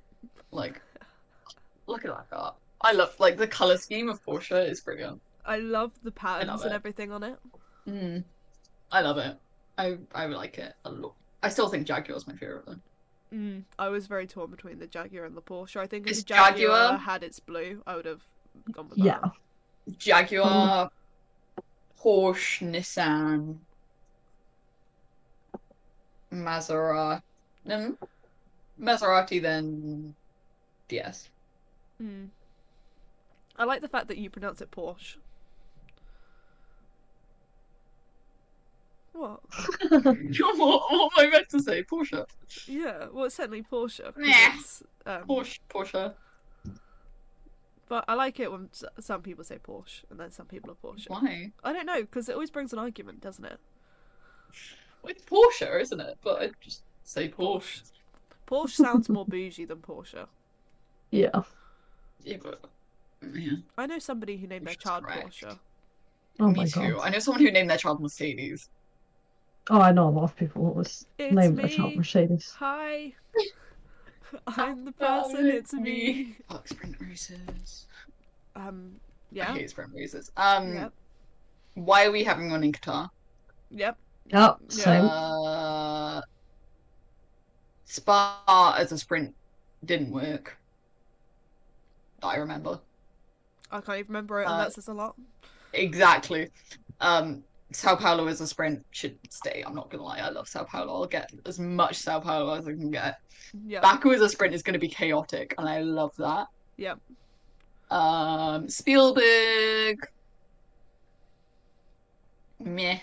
Like, look at that car. I love like the color scheme of Porsche is brilliant. I love the patterns love and everything on it. Mm. I love it. I I like it a lot. I still think Jaguar's my favorite though. Mm, I was very torn between the Jaguar and the Porsche. I think if Is the Jaguar, Jaguar- had its blue, I would have gone with Yeah. Jaguar, Porsche, Nissan, Maserati, um, Maserati, then DS. Mm. I like the fact that you pronounce it Porsche. What? what, what am I meant to say? Porsche. Yeah, well, it's certainly Porsche. 'cause Nah. it's, um, Porsche. Porsche. But I like it when some people say Porsche and then some people are Porsche. Why? I don't know, because it always brings an argument, doesn't it? Well, it's Porsche, isn't it? But I just say Porsche. Porsche sounds more bougie than Porsche. yeah. Yeah, but yeah. I know somebody who named their Which is child correct. Porsche. Oh Me my too. god. I know someone who named their child Mercedes. Oh, I know a lot of people who was It's named their child. Mercedes. Hi. I'm the Oh, person, it's me. Park sprint races. Um, Yeah. I hate sprint races. Um, Yep. why are we having one in Qatar? Yep. Yep, Yeah. same. Uh, Spa as a sprint didn't work. I remember I can't even remember it, and Uh, that says a lot. exactly. Um, Sao Paulo as a sprint should stay. I'm not gonna lie, I love Sao Paulo. I'll get as much Sao Paulo as I can get. Yep. Baku as a sprint is going to be chaotic, and I love that. Yep. Um, Spielberg, meh.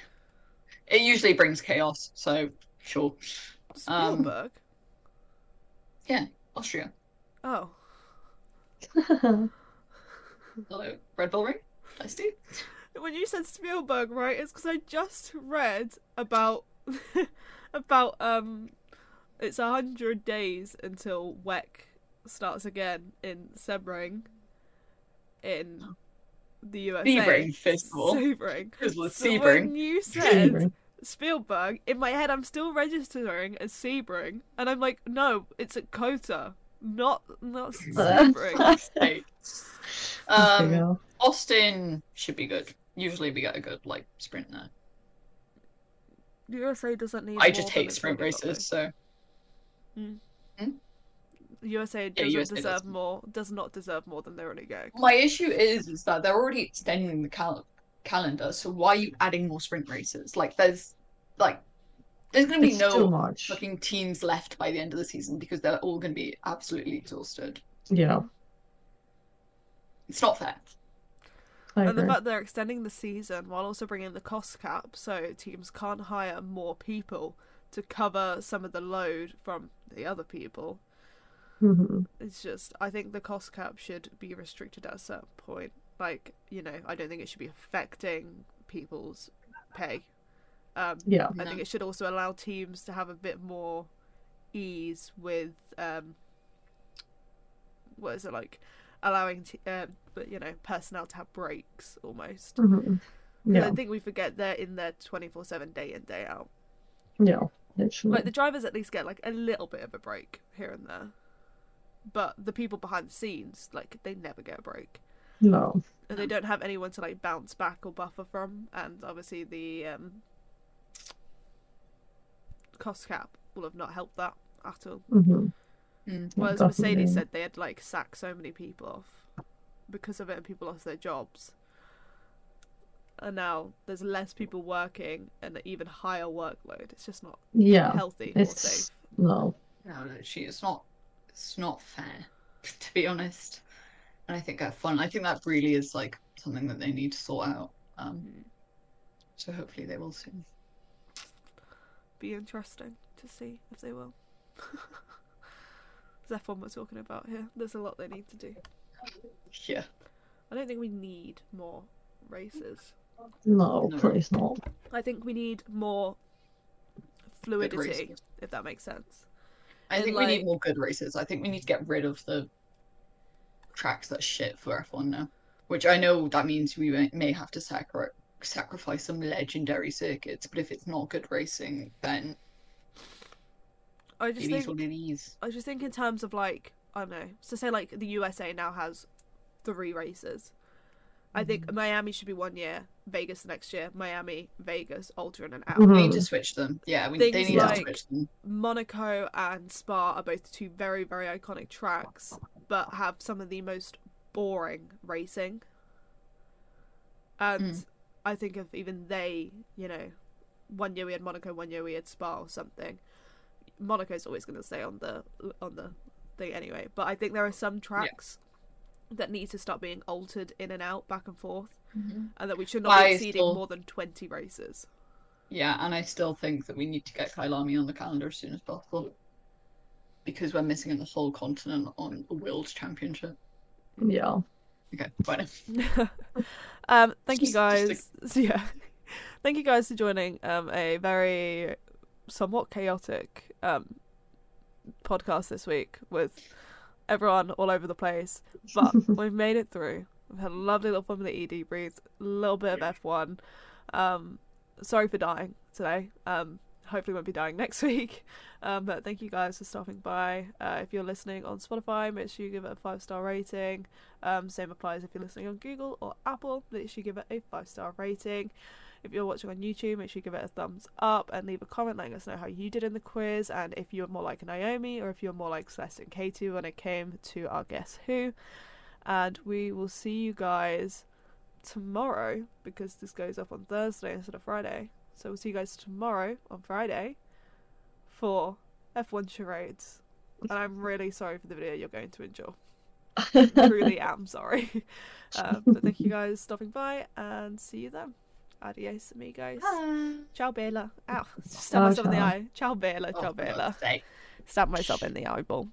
It usually brings chaos, so sure. Um, yeah, Austria. oh. Hello, Red Bull Ring. Nice to. When you said Spielberg, right? It's because I just read about about um, it's a hundred days until WEC starts again in Sebring, in the USA. Sebring Festival. Sebring. Because with So Sebring, when you said Sebring. Spielberg, in my head I'm still registering as Sebring, and I'm like, no, it's at COTA, not not Sebring. Hey. There you um, go. Austin should be good. Usually we get a good like sprint there. USA doesn't need. I just hate sprint already got, though. races, so USA doesn't USA deserve doesn't. more. Does not deserve more than they're already getting. my issue is is that they're already extending the cal- calendar. So why are you adding more sprint races? Like there's like there's gonna be It's no much. fucking teams left by the end of the season because they're all gonna be absolutely exhausted. Yeah, It's not fair. I And the fact they're extending the season while also bringing the cost cap, so teams can't hire more people to cover some of the load from the other people. Mhm. It's just, I think the cost cap should be restricted at a certain point. Like, you know, I don't think it should be affecting people's pay. Um, Yeah, I think it should also allow teams to have a bit more ease with um, what is it like allowing t- uh, but you know personnel to have breaks almost. Mhm. yeah, I think we forget they're in there twenty four seven day in day out. yeah. Literally. Like the drivers at least get like a little bit of a break here and there, but the people behind the scenes like they never get a break. No. and they don't have anyone to like bounce back or buffer from and obviously the um cost cap will have not helped that at all hmm Mm. whereas definitely. mercedes said they had like sacked so many people off because of it and people lost their jobs and now there's less people working and an even higher workload it's just not Yeah, healthy or it's safe no. No, She, it's not. It's not fair, to be honest. And I think that fun. I think that really is like something that they need to sort out. Um, so hopefully they will soon. be interesting to see if they will There's F1 we're talking about here there's a lot they need to do Yeah. I don't think we need more races. No, No. please not. I think we need more fluidity, if that makes sense. I And, think we need more good races. I think we need to get rid of the tracks that shit for F1 now. Which I know that means we may- may have to sacri- sacrifice some legendary circuits, but if it's not good racing, then I just it is think what it is. I just think in terms of like I don't know. So say like the USA now has three races. I think Mm-hmm. Miami should be one year, Vegas the next year, Miami, Vegas, alternate and out. Mhm. We need to switch them. Yeah, we, they Things need like- to switch them. Monaco and Spa are both two very, very iconic tracks, but have some of the most boring racing. And Mm. I think if even they, you know, one year we had Monaco, one year we had Spa or something. Monaco's always going to stay on the on the thing anyway. But I think there are some tracks that need to start being altered in and out, back and forth, and that we should not I be exceeding still- more than twenty races. Yeah, and I still think that we need to get Kyalami on the calendar as soon as possible. Because we're missing the whole continent on a world championship. Yeah. Okay, fine. um, thank you Just- guys. just Yeah, thank you guys for joining um a very somewhat chaotic um podcast this week with everyone all over the place, but we've made it through. We've had a lovely little Formula E debrief, a little bit of F one. Um, sorry for dying today. Um, hopefully won't be dying next week. Um, but thank you guys for stopping by. Uh, if you're listening on Spotify, make sure you give it a five star rating. Um, same applies if you're listening on Google or Apple. Make sure you give it a five star rating. If you're watching on YouTube, make sure you give it a thumbs up and leave a comment letting us know how you did in the quiz and if you're more like Naomi or if you're more like Celeste and K2 when it came to our Guess Who. And we will see you guys tomorrow because this goes up on Thursday instead of Friday. So we'll see you guys tomorrow on Friday for F1 charades. And I'm really sorry for the video you're going to enjoy. Truly am sorry. Um, but thank you guys for stopping by and see you then. Adios, amigos. Ciao, Bella. Ow. Stab Ciao, myself in the eye. Ciao, Bella. Oh, Ciao, for Bella. Stab myself in the eyeball.